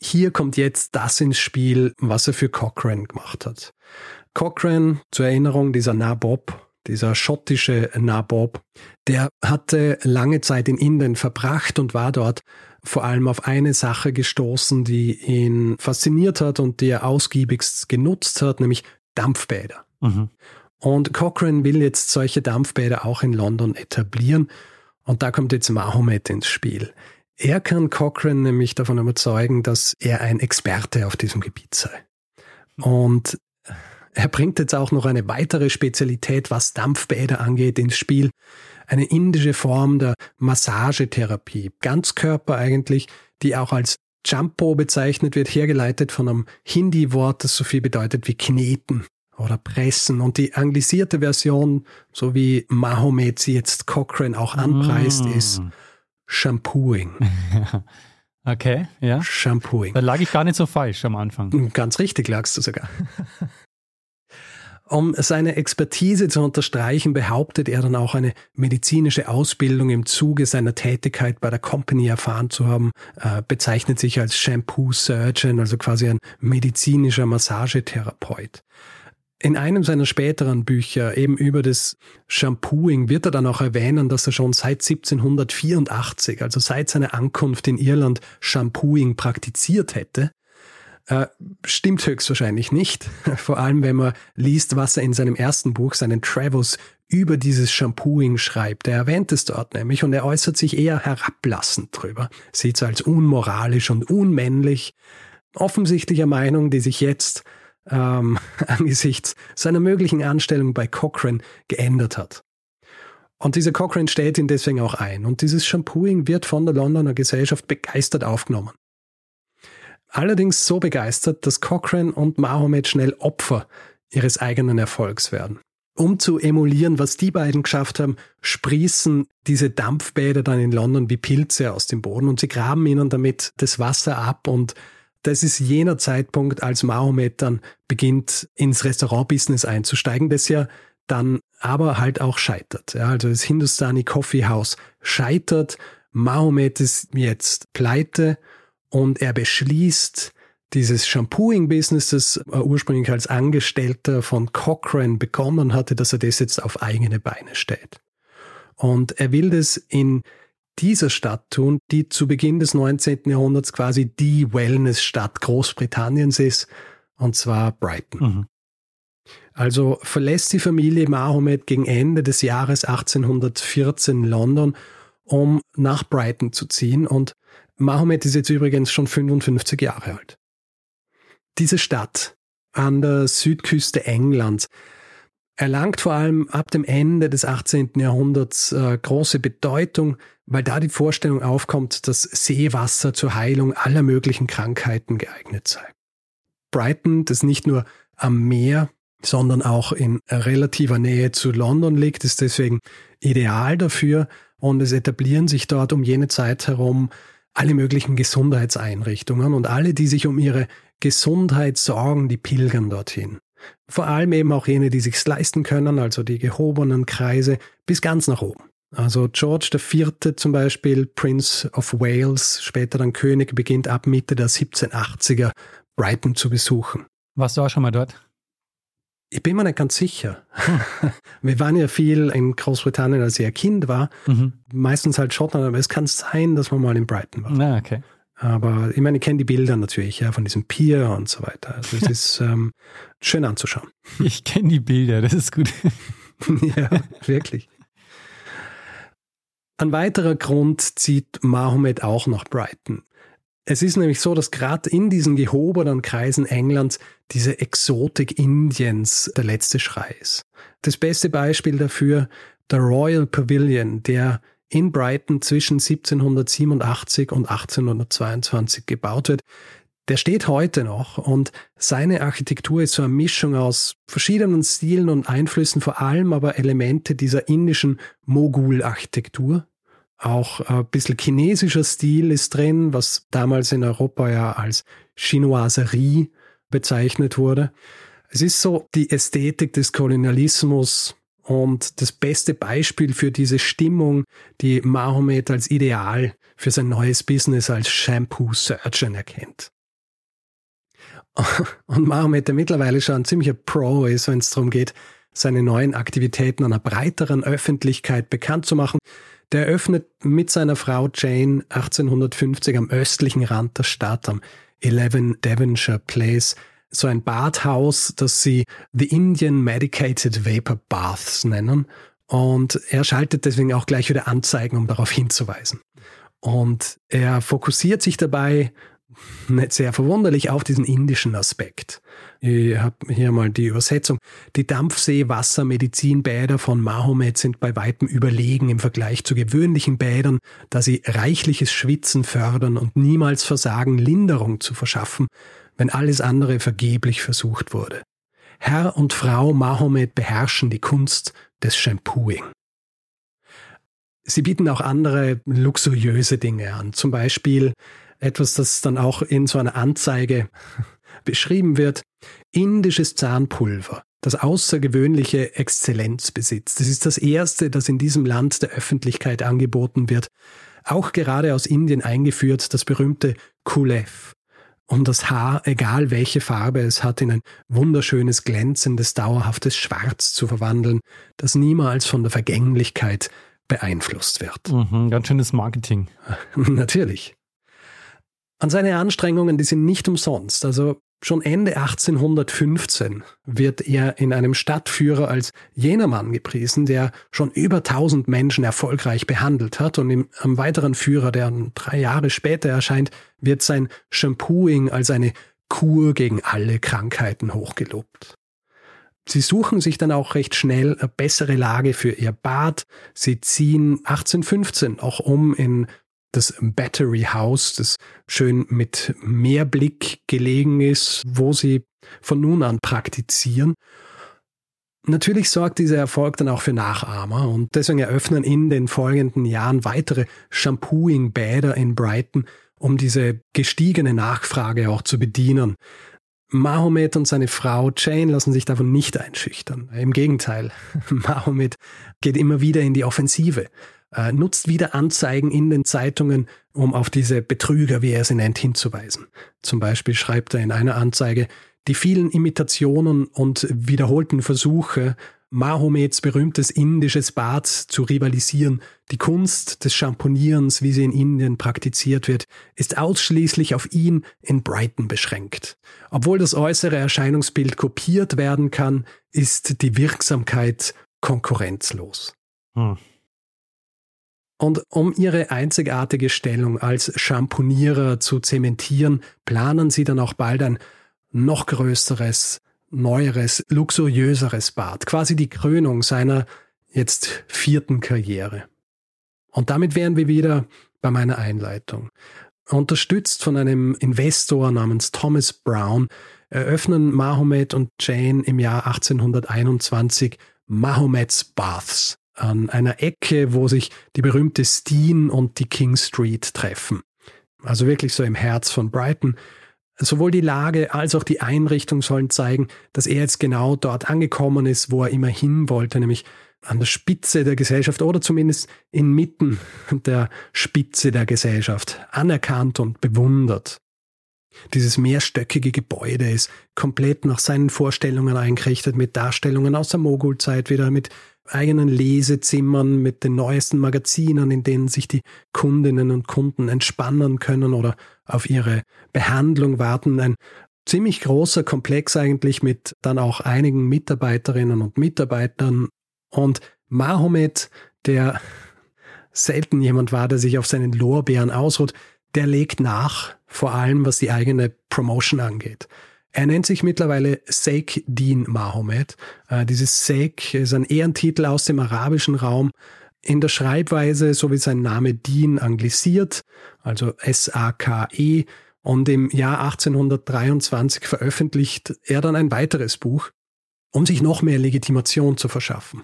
hier kommt jetzt das ins Spiel, was er für Cochrane gemacht hat. Cochrane, zur Erinnerung, dieser Nabob, dieser schottische Nabob, der hatte lange Zeit in Indien verbracht und war dort vor allem auf eine Sache gestoßen, die ihn fasziniert hat und die er ausgiebigst genutzt hat, nämlich Dampfbäder. Mhm. Und Cochrane will jetzt solche Dampfbäder auch in London etablieren. Und da kommt jetzt Mahomet ins Spiel. Er kann Cochrane nämlich davon überzeugen, dass er ein Experte auf diesem Gebiet sei. Und er bringt jetzt auch noch eine weitere Spezialität, was Dampfbäder angeht, ins Spiel. Eine indische Form der Massagetherapie. Ganzkörper eigentlich, die auch als Champo bezeichnet wird, hergeleitet von einem Hindi-Wort, das so viel bedeutet wie kneten oder pressen. Und die anglisierte Version, so wie Mahomet sie jetzt Cochrane auch anpreist, mm. ist Shampooing. okay, ja. Shampooing. Da lag ich gar nicht so falsch am Anfang. Ganz richtig lagst du sogar. Um seine Expertise zu unterstreichen, behauptet er dann auch eine medizinische Ausbildung im Zuge seiner Tätigkeit bei der Company erfahren zu haben, äh, bezeichnet sich als Shampoo Surgeon, also quasi ein medizinischer Massagetherapeut. In einem seiner späteren Bücher, eben über das Shampooing, wird er dann auch erwähnen, dass er schon seit 1784, also seit seiner Ankunft in Irland, Shampooing praktiziert hätte. Äh, stimmt höchstwahrscheinlich nicht. Vor allem, wenn man liest, was er in seinem ersten Buch, seinen Travels, über dieses Shampooing schreibt. Er erwähnt es dort nämlich und er äußert sich eher herablassend drüber. Sieht es als unmoralisch und unmännlich. Offensichtlicher Meinung, die sich jetzt ähm, angesichts seiner möglichen Anstellung bei Cochrane geändert hat. Und diese Cochrane stellt ihn deswegen auch ein. Und dieses Shampooing wird von der Londoner Gesellschaft begeistert aufgenommen. Allerdings so begeistert, dass Cochrane und Mahomet schnell Opfer ihres eigenen Erfolgs werden. Um zu emulieren, was die beiden geschafft haben, sprießen diese Dampfbäder dann in London wie Pilze aus dem Boden und sie graben ihnen damit das Wasser ab und das ist jener Zeitpunkt, als Mahomet dann beginnt, ins Restaurantbusiness einzusteigen, das ja dann aber halt auch scheitert. Ja, also das Hindustani Coffee House scheitert, Mahomet ist jetzt pleite und er beschließt, dieses Shampooing-Business, das er ursprünglich als Angestellter von Cochrane begonnen hatte, dass er das jetzt auf eigene Beine stellt. Und er will das in dieser Stadt tun, die zu Beginn des 19. Jahrhunderts quasi die Wellness-Stadt Großbritanniens ist, und zwar Brighton. Mhm. Also verlässt die Familie Mahomet gegen Ende des Jahres 1814 London, um nach Brighton zu ziehen und Mahomet ist jetzt übrigens schon 55 Jahre alt. Diese Stadt an der Südküste Englands erlangt vor allem ab dem Ende des 18. Jahrhunderts äh, große Bedeutung, weil da die Vorstellung aufkommt, dass Seewasser zur Heilung aller möglichen Krankheiten geeignet sei. Brighton, das nicht nur am Meer, sondern auch in relativer Nähe zu London liegt, ist deswegen ideal dafür und es etablieren sich dort um jene Zeit herum alle möglichen Gesundheitseinrichtungen und alle, die sich um ihre Gesundheit sorgen, die pilgern dorthin. Vor allem eben auch jene, die sich's leisten können, also die gehobenen Kreise, bis ganz nach oben. Also George IV. zum Beispiel, Prince of Wales, später dann König, beginnt ab Mitte der 1780er Brighton zu besuchen. Warst du auch schon mal dort? Ich bin mir nicht ganz sicher. Wir waren ja viel in Großbritannien, als ich ein Kind war. Mhm. Meistens halt Schottland, aber es kann sein, dass man mal in Brighton war. Ah, okay. Aber ich meine, ich kenne die Bilder natürlich, ja, von diesem Pier und so weiter. Also es ist ähm, schön anzuschauen. Ich kenne die Bilder, das ist gut. ja, wirklich. Ein weiterer Grund zieht Mahomet auch nach Brighton. Es ist nämlich so, dass gerade in diesen gehobenen Kreisen Englands diese Exotik Indiens der letzte Schrei ist. Das beste Beispiel dafür, der Royal Pavilion, der in Brighton zwischen 1787 und 1822 gebaut wird, der steht heute noch und seine Architektur ist so eine Mischung aus verschiedenen Stilen und Einflüssen, vor allem aber Elemente dieser indischen Mogul-Architektur, Auch ein bisschen chinesischer Stil ist drin, was damals in Europa ja als Chinoiserie bezeichnet wurde. Es ist so die Ästhetik des Kolonialismus und das beste Beispiel für diese Stimmung, die Mahomet als Ideal für sein neues Business als Shampoo Surgeon erkennt. Und Mahomet, der mittlerweile schon ein ziemlicher Pro ist, wenn es darum geht, seine neuen Aktivitäten einer breiteren Öffentlichkeit bekannt zu machen, der eröffnet mit seiner Frau Jane 1850 am östlichen Rand der Stadt, am 11 Devonshire Place, so ein Badhaus, das sie The Indian Medicated Vapor Baths nennen. Und er schaltet deswegen auch gleich wieder Anzeigen, um darauf hinzuweisen. Und er fokussiert sich dabei nicht sehr verwunderlich auf diesen indischen Aspekt. Ich habe hier mal die Übersetzung. Die Dampfseewassermedizinbäder von Mahomet sind bei weitem überlegen im Vergleich zu gewöhnlichen Bädern, da sie reichliches Schwitzen fördern und niemals versagen, Linderung zu verschaffen, wenn alles andere vergeblich versucht wurde. Herr und Frau Mahomet beherrschen die Kunst des Shampooing. Sie bieten auch andere luxuriöse Dinge an, zum Beispiel etwas, das dann auch in so einer Anzeige beschrieben wird, indisches Zahnpulver, das außergewöhnliche Exzellenz besitzt. Das ist das erste, das in diesem Land der Öffentlichkeit angeboten wird. Auch gerade aus Indien eingeführt, das berühmte Kulev, um das Haar, egal welche Farbe es hat, in ein wunderschönes, glänzendes, dauerhaftes Schwarz zu verwandeln, das niemals von der Vergänglichkeit beeinflusst wird. Mhm, ganz schönes Marketing. Natürlich. An seine Anstrengungen, die sind nicht umsonst. Also schon Ende 1815 wird er in einem Stadtführer als jener Mann gepriesen, der schon über 1000 Menschen erfolgreich behandelt hat und im, weiteren Führer, der drei Jahre später erscheint, wird sein Shampooing als eine Kur gegen alle Krankheiten hochgelobt. Sie suchen sich dann auch recht schnell eine bessere Lage für ihr Bad. Sie ziehen 1815 auch um in das Battery House, das schön mit Meerblick gelegen ist, wo sie von nun an praktizieren. Natürlich sorgt dieser Erfolg dann auch für Nachahmer und deswegen eröffnen in den folgenden Jahren weitere Shampooing-Bäder in Brighton, um diese gestiegene Nachfrage auch zu bedienen. Mahomet und seine Frau Jane lassen sich davon nicht einschüchtern. Im Gegenteil, Mahomet geht immer wieder in die Offensive äh, nutzt wieder Anzeigen in den Zeitungen, um auf diese Betrüger, wie er sie nennt, hinzuweisen. Zum Beispiel schreibt er in einer Anzeige, die vielen Imitationen und wiederholten Versuche, Mahomets berühmtes indisches Bad zu rivalisieren, die Kunst des Champonierens, wie sie in Indien praktiziert wird, ist ausschließlich auf ihn in Brighton beschränkt. Obwohl das äußere Erscheinungsbild kopiert werden kann, ist die Wirksamkeit konkurrenzlos. Hm. Und um ihre einzigartige Stellung als Champonierer zu zementieren, planen sie dann auch bald ein noch größeres, neueres, luxuriöseres Bad, quasi die Krönung seiner jetzt vierten Karriere. Und damit wären wir wieder bei meiner Einleitung. Unterstützt von einem Investor namens Thomas Brown eröffnen Mahomet und Jane im Jahr 1821 Mahomets Baths, an einer Ecke, wo sich die berühmte Steen und die King Street treffen. Also wirklich so im Herz von Brighton. Sowohl die Lage als auch die Einrichtung sollen zeigen, dass er jetzt genau dort angekommen ist, wo er immer hin wollte, nämlich an der Spitze der Gesellschaft oder zumindest inmitten der Spitze der Gesellschaft, anerkannt und bewundert. Dieses mehrstöckige Gebäude ist komplett nach seinen Vorstellungen eingerichtet, mit Darstellungen aus der Mogulzeit wieder, mit eigenen Lesezimmern mit den neuesten Magazinen, in denen sich die Kundinnen und Kunden entspannen können oder auf ihre Behandlung warten. Ein ziemlich großer Komplex eigentlich mit dann auch einigen Mitarbeiterinnen und Mitarbeitern und Mahomet, der selten jemand war, der sich auf seinen Lorbeeren ausruht, der legt nach, vor allem was die eigene Promotion angeht. Er nennt sich mittlerweile Sheikh Din Mahomet. Äh, dieses Sheikh ist ein Ehrentitel aus dem arabischen Raum. In der Schreibweise, so wie sein Name Din anglisiert, also S-A-K-E, und im Jahr 1823 veröffentlicht er dann ein weiteres Buch, um sich noch mehr Legitimation zu verschaffen.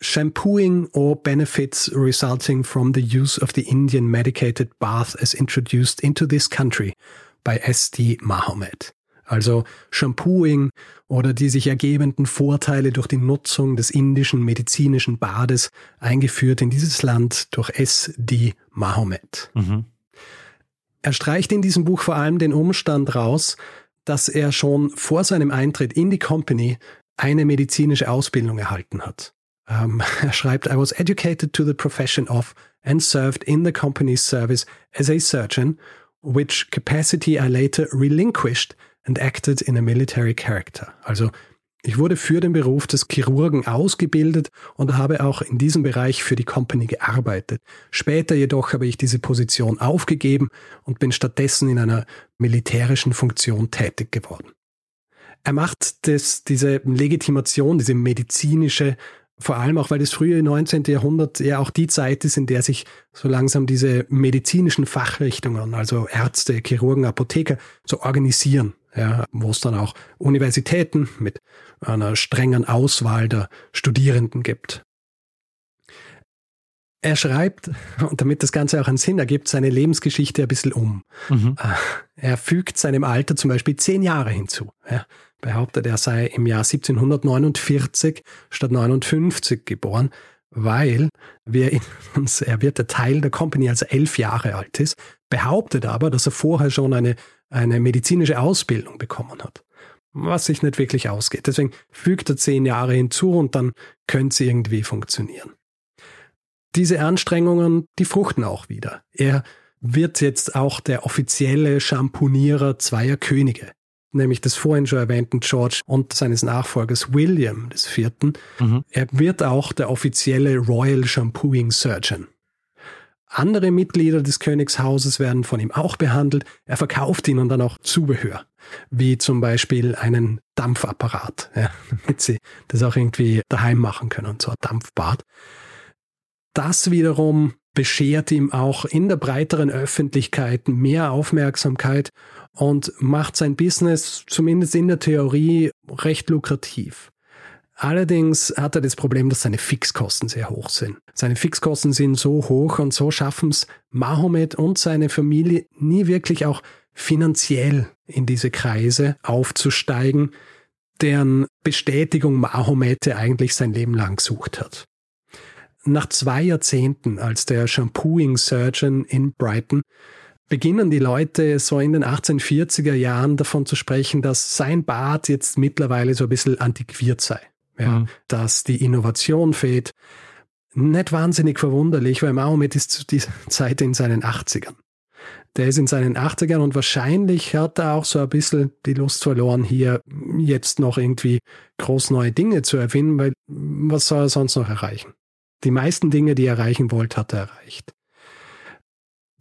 Shampooing or benefits resulting from the use of the Indian medicated bath as introduced into this country by S.D. Mahomet. Also Shampooing oder die sich ergebenden Vorteile durch die Nutzung des indischen medizinischen Bades eingeführt in dieses Land durch S.D. Mahomet. Mhm. Er streicht in diesem Buch vor allem den Umstand raus, dass er schon vor seinem Eintritt in die Company eine medizinische Ausbildung erhalten hat. Um, er schreibt, I was educated to the profession of and served in the company's service as a surgeon, which capacity I later relinquished and acted in a military character. Also ich wurde für den Beruf des Chirurgen ausgebildet und habe auch in diesem Bereich für die Company gearbeitet. Später jedoch habe ich diese Position aufgegeben und bin stattdessen in einer militärischen Funktion tätig geworden. Er macht das, diese Legitimation, diese medizinische vor allem auch, weil das frühe 19. Jahrhundert ja auch die Zeit ist, in der sich so langsam diese medizinischen Fachrichtungen, also Ärzte, Chirurgen, Apotheker, so organisieren. Ja, wo es dann auch Universitäten mit einer strengen Auswahl der Studierenden gibt. Er schreibt, und damit das Ganze auch einen Sinn ergibt, seine Lebensgeschichte ein bisschen um. Mhm. Er fügt seinem Alter zum Beispiel zehn Jahre hinzu. Ja, behauptet, er sei im Jahr 1749 statt 59 geboren, weil wir uns, er wird der Teil der Company, als er elf Jahre alt ist, behauptet aber, dass er vorher schon eine, eine medizinische Ausbildung bekommen hat. Was sich nicht wirklich ausgeht. Deswegen fügt er zehn Jahre hinzu und dann könnte es irgendwie funktionieren. Diese Anstrengungen, die fruchten auch wieder. Er wird jetzt auch der offizielle Schamponierer zweier Könige nämlich des vorhin schon erwähnten George und seines Nachfolgers William des Vierten. Mhm. Er wird auch der offizielle Royal Shampooing Surgeon. Andere Mitglieder des Königshauses werden von ihm auch behandelt. Er verkauft ihnen dann auch Zubehör, wie zum Beispiel einen Dampfapparat, ja, damit sie das auch irgendwie daheim machen können, so ein Dampfbad. Das wiederum beschert ihm auch in der breiteren Öffentlichkeit mehr Aufmerksamkeit und macht sein Business zumindest in der Theorie recht lukrativ. Allerdings hat er das Problem, dass seine Fixkosten sehr hoch sind. Seine Fixkosten sind so hoch und so schaffen es Mahomet und seine Familie nie wirklich auch finanziell in diese Kreise aufzusteigen, deren Bestätigung Mahomet eigentlich sein Leben lang gesucht hat. Nach zwei Jahrzehnten als der Shampooing Surgeon in Brighton beginnen die Leute so in den 1840er Jahren davon zu sprechen, dass sein Bad jetzt mittlerweile so ein bisschen antiquiert sei. Ja, mhm. Dass die Innovation fehlt. Nicht wahnsinnig verwunderlich, weil Mahomet ist zu dieser Zeit in seinen 80ern. Der ist in seinen 80ern und wahrscheinlich hat er auch so ein bisschen die Lust verloren, hier jetzt noch irgendwie groß neue Dinge zu erfinden, weil was soll er sonst noch erreichen? Die meisten Dinge, die er erreichen wollte, hat er erreicht.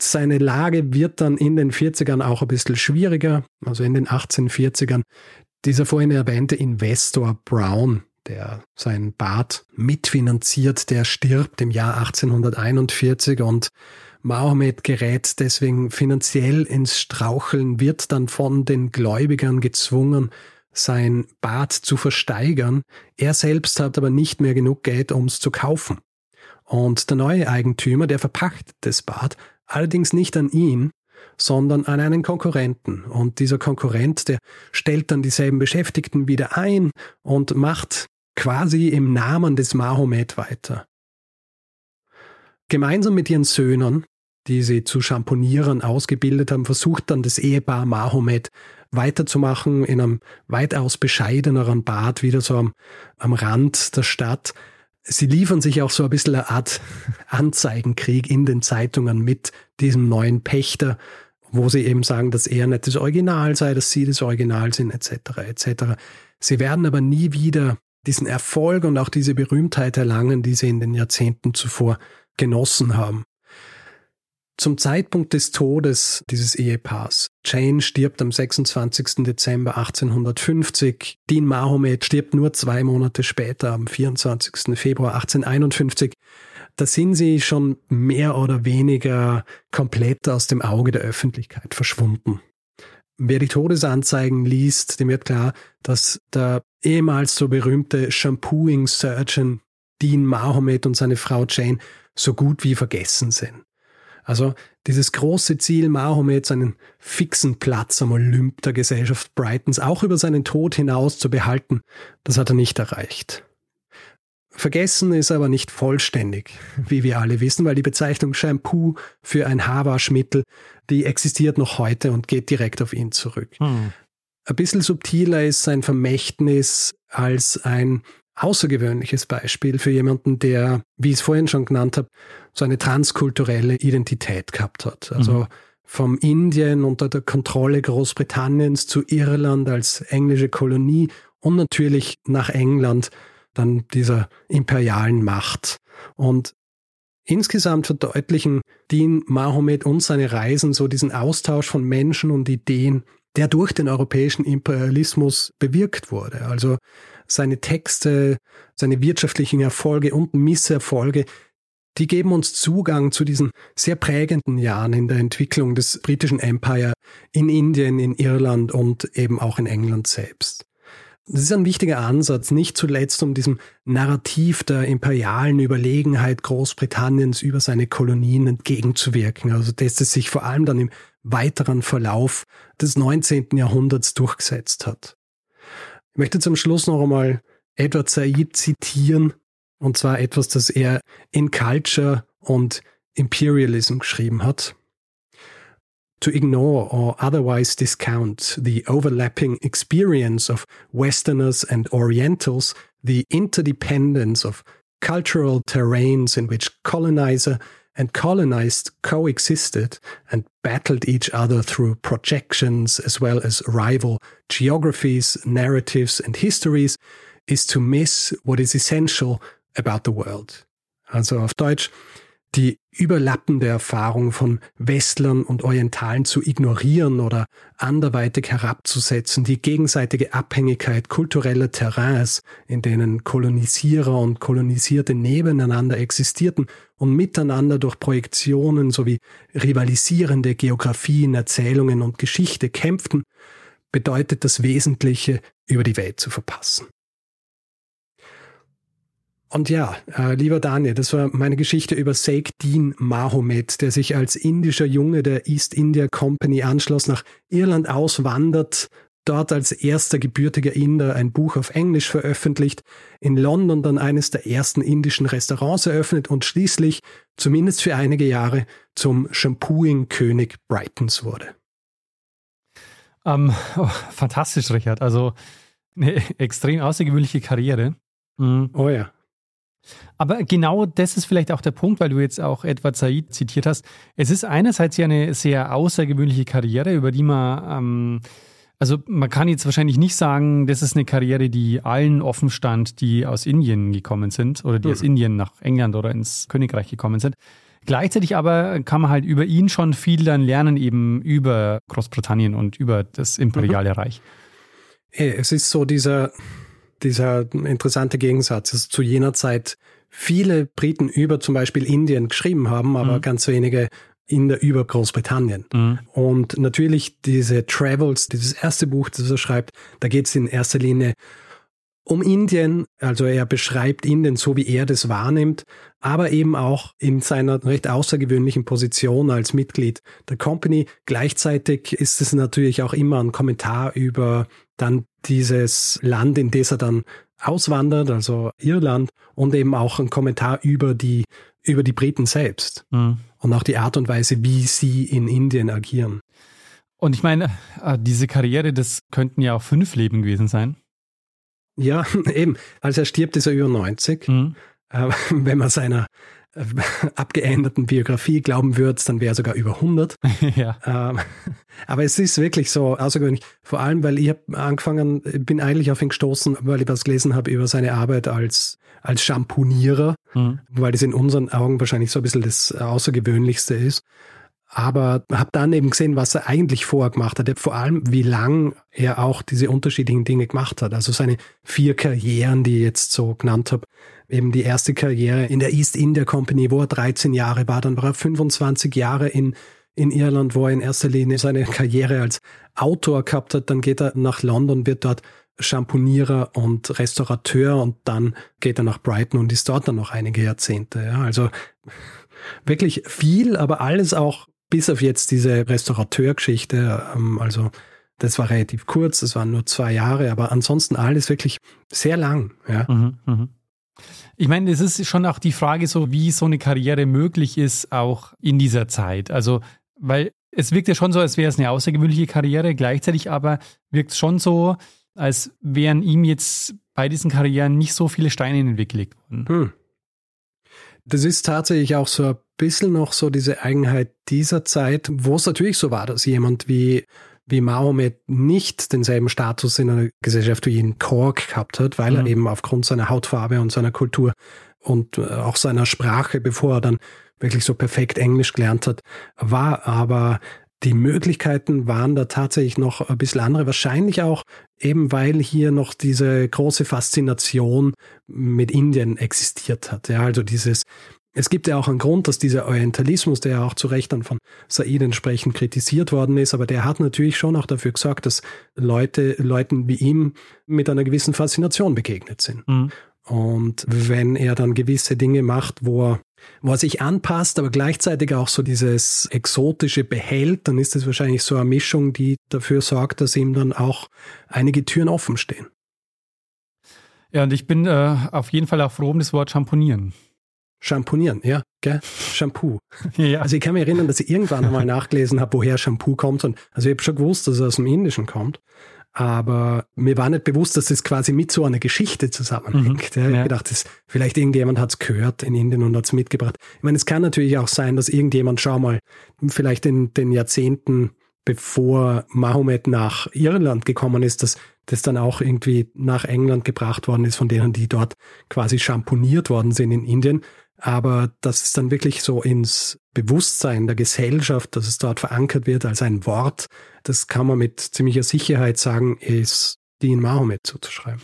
Seine Lage wird dann in den 40ern auch ein bisschen schwieriger, also in den 1840ern. Dieser vorhin erwähnte Investor Brown, der sein Bad mitfinanziert, der stirbt im Jahr 1841 und Mahomet gerät deswegen finanziell ins Straucheln, wird dann von den Gläubigern gezwungen, sein Bad zu versteigern. Er selbst hat aber nicht mehr genug Geld, um es zu kaufen. Und der neue Eigentümer, der verpachtet das Bad, allerdings nicht an ihn, sondern an einen Konkurrenten. Und dieser Konkurrent, der stellt dann dieselben Beschäftigten wieder ein und macht quasi im Namen des Mahomet weiter. Gemeinsam mit ihren Söhnen, die sie zu Champonierern ausgebildet haben, versucht dann das Ehepaar Mahomet weiterzumachen in einem weitaus bescheideneren Bad, wieder so am, am Rand der Stadt, sie liefern sich auch so ein bisschen eine Art Anzeigenkrieg in den Zeitungen mit diesem neuen Pächter, wo sie eben sagen, dass er nicht das Original sei, dass sie das Original sind, etc. etc. Sie werden aber nie wieder diesen Erfolg und auch diese Berühmtheit erlangen, die sie in den Jahrzehnten zuvor genossen haben. Zum Zeitpunkt des Todes dieses Ehepaars. Jane stirbt am 26. Dezember 1850. Dean Mahomet stirbt nur zwei Monate später, am 24. Februar 1851. Da sind sie schon mehr oder weniger komplett aus dem Auge der Öffentlichkeit verschwunden. Wer die Todesanzeigen liest, dem wird klar, dass der ehemals so berühmte Shampooing Surgeon Dean Mahomet und seine Frau Jane so gut wie vergessen sind. Also dieses große Ziel Mahomets, einen fixen Platz am Olymp der Gesellschaft Brightons auch über seinen Tod hinaus zu behalten, das hat er nicht erreicht. Vergessen ist aber nicht vollständig, wie wir alle wissen, weil die Bezeichnung Shampoo für ein Haarwaschmittel, die existiert noch heute und geht direkt auf ihn zurück. Hm. Ein bisschen subtiler ist sein Vermächtnis als ein außergewöhnliches Beispiel für jemanden, der, wie ich es vorhin schon genannt habe, so eine transkulturelle Identität gehabt hat. Also mhm. vom Indien unter der Kontrolle Großbritanniens zu Irland als englische Kolonie und natürlich nach England dann dieser imperialen Macht. Und insgesamt verdeutlichen Dean Mahomet und seine Reisen so diesen Austausch von Menschen und Ideen, der durch den europäischen Imperialismus bewirkt wurde. Also seine Texte, seine wirtschaftlichen Erfolge und Misserfolge, die geben uns Zugang zu diesen sehr prägenden Jahren in der Entwicklung des britischen Empire in Indien, in Irland und eben auch in England selbst. Das ist ein wichtiger Ansatz, nicht zuletzt um diesem Narrativ der imperialen Überlegenheit Großbritanniens über seine Kolonien entgegenzuwirken. Also dass es sich vor allem dann im weiteren Verlauf des 19. Jahrhunderts durchgesetzt hat. Ich möchte zum Schluss noch einmal Edward Said zitieren, und zwar etwas, das er in Culture und Imperialism geschrieben hat. To ignore or otherwise discount the overlapping experience of Westerners and Orientals, the interdependence of cultural terrains in which colonizer and colonized coexisted and battled each other through projections as well as rival geographies, narratives, and histories is to miss what is essential about the world. Also auf Deutsch, die überlappende Erfahrung von Westlern und Orientalen zu ignorieren oder anderweitig herabzusetzen, die gegenseitige Abhängigkeit kultureller Terrains, in denen Kolonisierer und Kolonisierte nebeneinander existierten und miteinander durch Projektionen sowie rivalisierende Geografien, Erzählungen und Geschichte kämpften, bedeutet das Wesentliche über die Welt zu verpassen. Und ja, äh, lieber Daniel, das war meine Geschichte über Sheikh Dean Mahomet, der sich als indischer Junge der East India Company anschloss, nach Irland auswandert, dort als erster gebürtiger Inder ein Buch auf Englisch veröffentlicht, in London dann eines der ersten indischen Restaurants eröffnet und schließlich, zumindest für einige Jahre, zum Shampooing-König Brightons wurde. Ähm, oh, fantastisch, Richard. Also eine extrem außergewöhnliche Karriere. Mhm. Oh ja. Aber genau das ist vielleicht auch der Punkt, weil du jetzt auch Edward Said zitiert hast. Es ist einerseits ja eine sehr außergewöhnliche Karriere, über die man, ähm, also man kann jetzt wahrscheinlich nicht sagen, das ist eine Karriere, die allen offen stand, die aus Indien gekommen sind oder die mhm. aus Indien nach England oder ins Königreich gekommen sind. Gleichzeitig aber kann man halt über ihn schon viel dann lernen, eben über Großbritannien und über das imperiale mhm. Reich. Es ist so dieser, dieser interessante Gegensatz, dass zu jener Zeit viele Briten über zum Beispiel Indien geschrieben haben, aber mhm. ganz wenige in der über Großbritannien. Mhm. Und natürlich diese Travels, dieses erste Buch, das er schreibt, da geht es in erster Linie um Indien, also er beschreibt Indien so, wie er das wahrnimmt, aber eben auch in seiner recht außergewöhnlichen Position als Mitglied der Company. Gleichzeitig ist es natürlich auch immer ein Kommentar über dann dieses Land, in das er dann auswandert, also Irland, und eben auch ein Kommentar über die, über die Briten selbst mhm. und auch die Art und Weise, wie sie in Indien agieren. Und ich meine, äh, diese Karriere, das könnten ja auch fünf Leben gewesen sein. Ja, eben. Als er stirbt, ist er über 90. Mhm. Wenn man seiner abgeänderten Biografie glauben wird, dann wäre er sogar über 100. ja. Ähm, aber es ist wirklich so außergewöhnlich. Vor allem, weil ich habe angefangen, bin eigentlich auf ihn gestoßen, weil ich was gelesen habe über seine Arbeit als, als Shampoonierer, mhm. weil das in unseren Augen wahrscheinlich so ein bisschen das Außergewöhnlichste ist aber habe dann eben gesehen, was er eigentlich vorher gemacht hat, vor allem wie lang er auch diese unterschiedlichen Dinge gemacht hat. Also seine vier Karrieren, die ich jetzt so genannt habe. Eben die erste Karriere in der East India Company, wo er 13 Jahre war, dann war er 25 Jahre in in Irland, wo er in erster Linie seine Karriere als Autor gehabt hat. Dann geht er nach London, wird dort Champonierer und Restaurateur und dann geht er nach Brighton und ist dort dann noch einige Jahrzehnte. Ja, also wirklich viel, aber alles auch bis auf jetzt diese Restaurateurgeschichte. Ähm, also das war relativ kurz, das waren nur zwei Jahre, aber ansonsten alles wirklich sehr lang. Ja. Mhm, mh. Ich meine, es ist schon auch die Frage so, wie so eine Karriere möglich ist, auch in dieser Zeit. Also, weil es wirkt ja schon so, als wäre es eine außergewöhnliche Karriere, gleichzeitig aber wirkt es schon so, als wären ihm jetzt bei diesen Karrieren nicht so viele Steine in den Weg gelegt worden. Hm. Das ist tatsächlich auch so ein bisschen noch so diese Eigenheit dieser Zeit, wo es natürlich so war, dass jemand wie, wie Mahomet nicht denselben Status in einer Gesellschaft wie in Kork gehabt hat, weil mhm. er eben aufgrund seiner Hautfarbe und seiner Kultur und äh, auch seiner Sprache, bevor er dann wirklich so perfekt Englisch gelernt hat, war aber die Möglichkeiten waren da tatsächlich noch ein bisschen andere. Wahrscheinlich auch eben, weil hier noch diese große Faszination mit Indien existiert hat. Ja, also dieses, es gibt ja auch einen Grund, dass dieser Orientalismus, der ja auch zu Recht dann von Said entsprechend kritisiert worden ist, aber der hat natürlich schon auch dafür gesorgt, dass Leute, Leuten wie ihm mit einer gewissen Faszination begegnet sind. Mhm. Und wenn er dann gewisse Dinge macht, wo er wo er sich anpasst, aber gleichzeitig auch so dieses Exotische behält, dann ist es wahrscheinlich so eine Mischung, die dafür sorgt, dass ihm dann auch einige Türen offen stehen. Ja, und ich bin äh, auf jeden Fall auch froh um das Wort Schamponieren. Schamponieren, ja, gell? Shampoo. ja. Also ich kann mich erinnern, dass ich irgendwann einmal nachgelesen habe, woher Shampoo kommt. Und also ich habe schon gewusst, dass es aus dem Indischen kommt. Aber mir war nicht bewusst, dass das quasi mit so einer Geschichte zusammenhängt. Mhm, ja. Ich ja. gedacht, das, vielleicht irgendjemand hat es gehört in Indien und hat es mitgebracht. Ich meine, es kann natürlich auch sein, dass irgendjemand, schau mal, vielleicht in den Jahrzehnten, bevor Mahomet nach Irland gekommen ist, dass das dann auch irgendwie nach England gebracht worden ist, von denen, die dort quasi schamponiert worden sind in Indien. Aber dass es dann wirklich so ins Bewusstsein der Gesellschaft, dass es dort verankert wird als ein Wort, das kann man mit ziemlicher Sicherheit sagen, ist Dean Mahomet zuzuschreiben.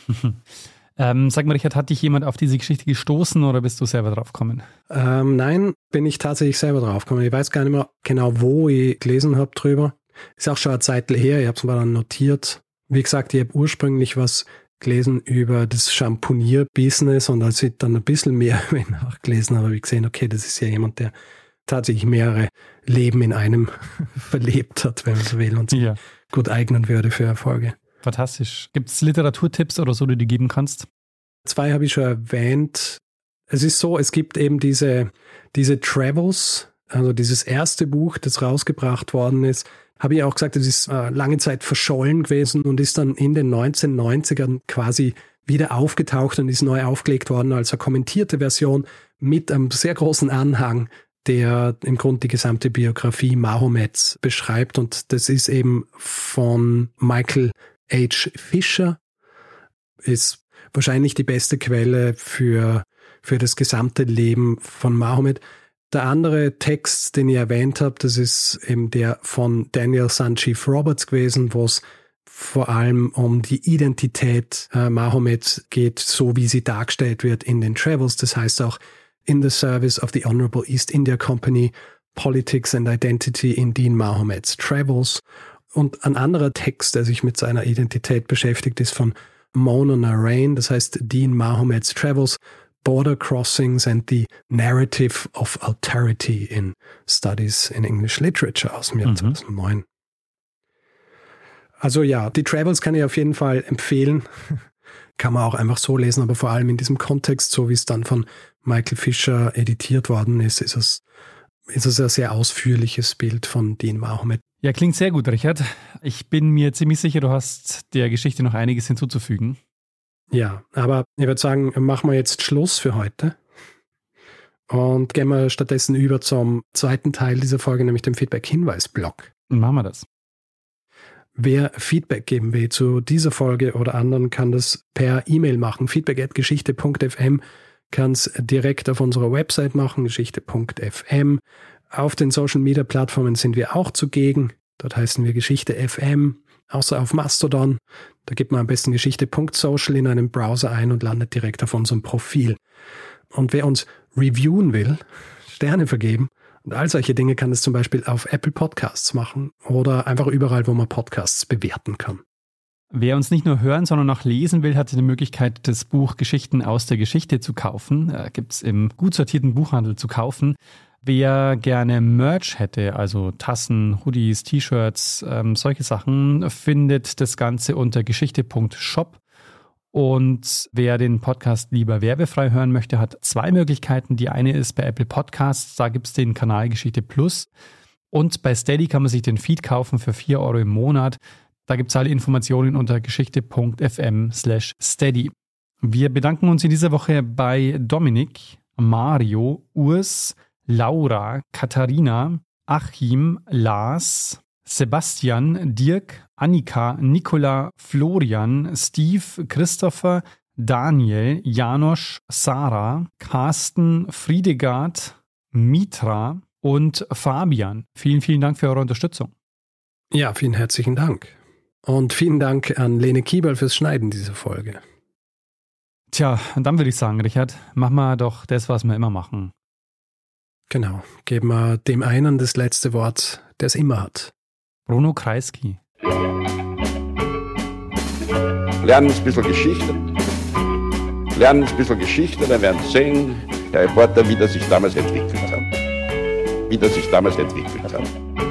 Ähm, sag mal, Richard, hat dich jemand auf diese Geschichte gestoßen oder bist du selber drauf gekommen? Ähm, nein, bin ich tatsächlich selber drauf gekommen. Ich weiß gar nicht mehr genau, wo ich gelesen habe drüber. Ist auch schon eine Zeit her, ich habe es mal dann notiert. Wie gesagt, ich habe ursprünglich was gelesen über das Champonier-Business und als ich dann ein bisschen mehr nachgelesen habe, habe ich gesehen, okay, das ist ja jemand, der tatsächlich mehrere Leben in einem verlebt hat, wenn man so will, und sich ja. gut eignen würde für Erfolge. Fantastisch. Gibt es Literaturtipps oder so, die du geben kannst? Zwei habe ich schon erwähnt. Es ist so, es gibt eben diese, diese Travels, also dieses erste Buch, das rausgebracht worden ist, habe ich auch gesagt, es ist äh, lange Zeit verschollen gewesen und ist dann in den 1990ern quasi wieder aufgetaucht und ist neu aufgelegt worden als eine kommentierte Version mit einem sehr großen Anhang, der im Grunde die gesamte Biografie Mahomets beschreibt. Und das ist eben von Michael H. Fisher, ist wahrscheinlich die beste Quelle für, für das gesamte Leben von Mahomet. Der andere Text, den ich erwähnt habe, das ist eben der von Daniel Sanchief Roberts gewesen, wo es vor allem um die Identität äh, Mahomets geht, so wie sie dargestellt wird in den Travels. Das heißt auch in the service of the Honorable East India Company, Politics and Identity in Dean Mahomets Travels. Und ein anderer Text, der sich mit seiner Identität beschäftigt, ist von Mona Narain, das heißt Dean Mahomets Travels, Border Crossings and the Narrative of Alterity in Studies in English Literature aus dem Jahr mhm. 2009. Also ja, die Travels kann ich auf jeden Fall empfehlen. kann man auch einfach so lesen, aber vor allem in diesem Kontext, so wie es dann von Michael Fischer editiert worden ist, ist es, ist es ein sehr ausführliches Bild von Dean Mahomet. Ja, klingt sehr gut, Richard. Ich bin mir ziemlich sicher, du hast der Geschichte noch einiges hinzuzufügen. Ja, aber ich würde sagen, machen wir jetzt Schluss für heute und gehen wir stattdessen über zum zweiten Teil dieser Folge, nämlich dem Feedback-Hinweis-Blog. Machen wir das. Wer Feedback geben will zu dieser Folge oder anderen, kann das per E-Mail machen. Feedback@geschichte.fm kann es direkt auf unserer Website machen, geschichte.fm. Auf den Social Media Plattformen sind wir auch zugegen. Dort heißen wir Geschichte FM außer auf Mastodon. Da gibt man am besten geschichte.social in einem Browser ein und landet direkt auf unserem Profil. Und wer uns reviewen will, Sterne vergeben und all solche Dinge kann es zum Beispiel auf Apple Podcasts machen oder einfach überall, wo man Podcasts bewerten kann. Wer uns nicht nur hören, sondern auch lesen will, hat die Möglichkeit, das Buch Geschichten aus der Geschichte zu kaufen. Äh, Gibt es im gut sortierten Buchhandel zu kaufen. Wer gerne Merch hätte, also Tassen, Hoodies, T-Shirts, ähm, solche Sachen, findet das Ganze unter geschichte.shop. Und wer den Podcast lieber werbefrei hören möchte, hat zwei Möglichkeiten. Die eine ist bei Apple Podcasts, da gibt es den Kanal Geschichte Plus. Und bei Steady kann man sich den Feed kaufen für 4 Euro im Monat. Da gibt es alle Informationen unter geschichte.fm slash steady. Wir bedanken uns in dieser Woche bei Dominik, Mario, Urs, Laura, Katharina, Achim, Lars, Sebastian, Dirk, Annika, Nicola, Florian, Steve, Christopher, Daniel, Janosch, Sarah, Carsten, Friedegard, Mitra und Fabian. Vielen, vielen Dank für eure Unterstützung. Ja, vielen herzlichen Dank. Und vielen Dank an Lene Kiebel fürs Schneiden dieser Folge. Tja, dann würde ich sagen, Richard, mach mal doch das, was wir immer machen. Genau, geben wir dem einen das letzte Wort, der es immer hat. Bruno Kreisky. Lernen ein bisschen Geschichte. Lernen ein bisschen Geschichte, dann werden Sie sehen, der Reporter, wie das sich damals entwickelt hat. Wie das sich damals entwickelt hat.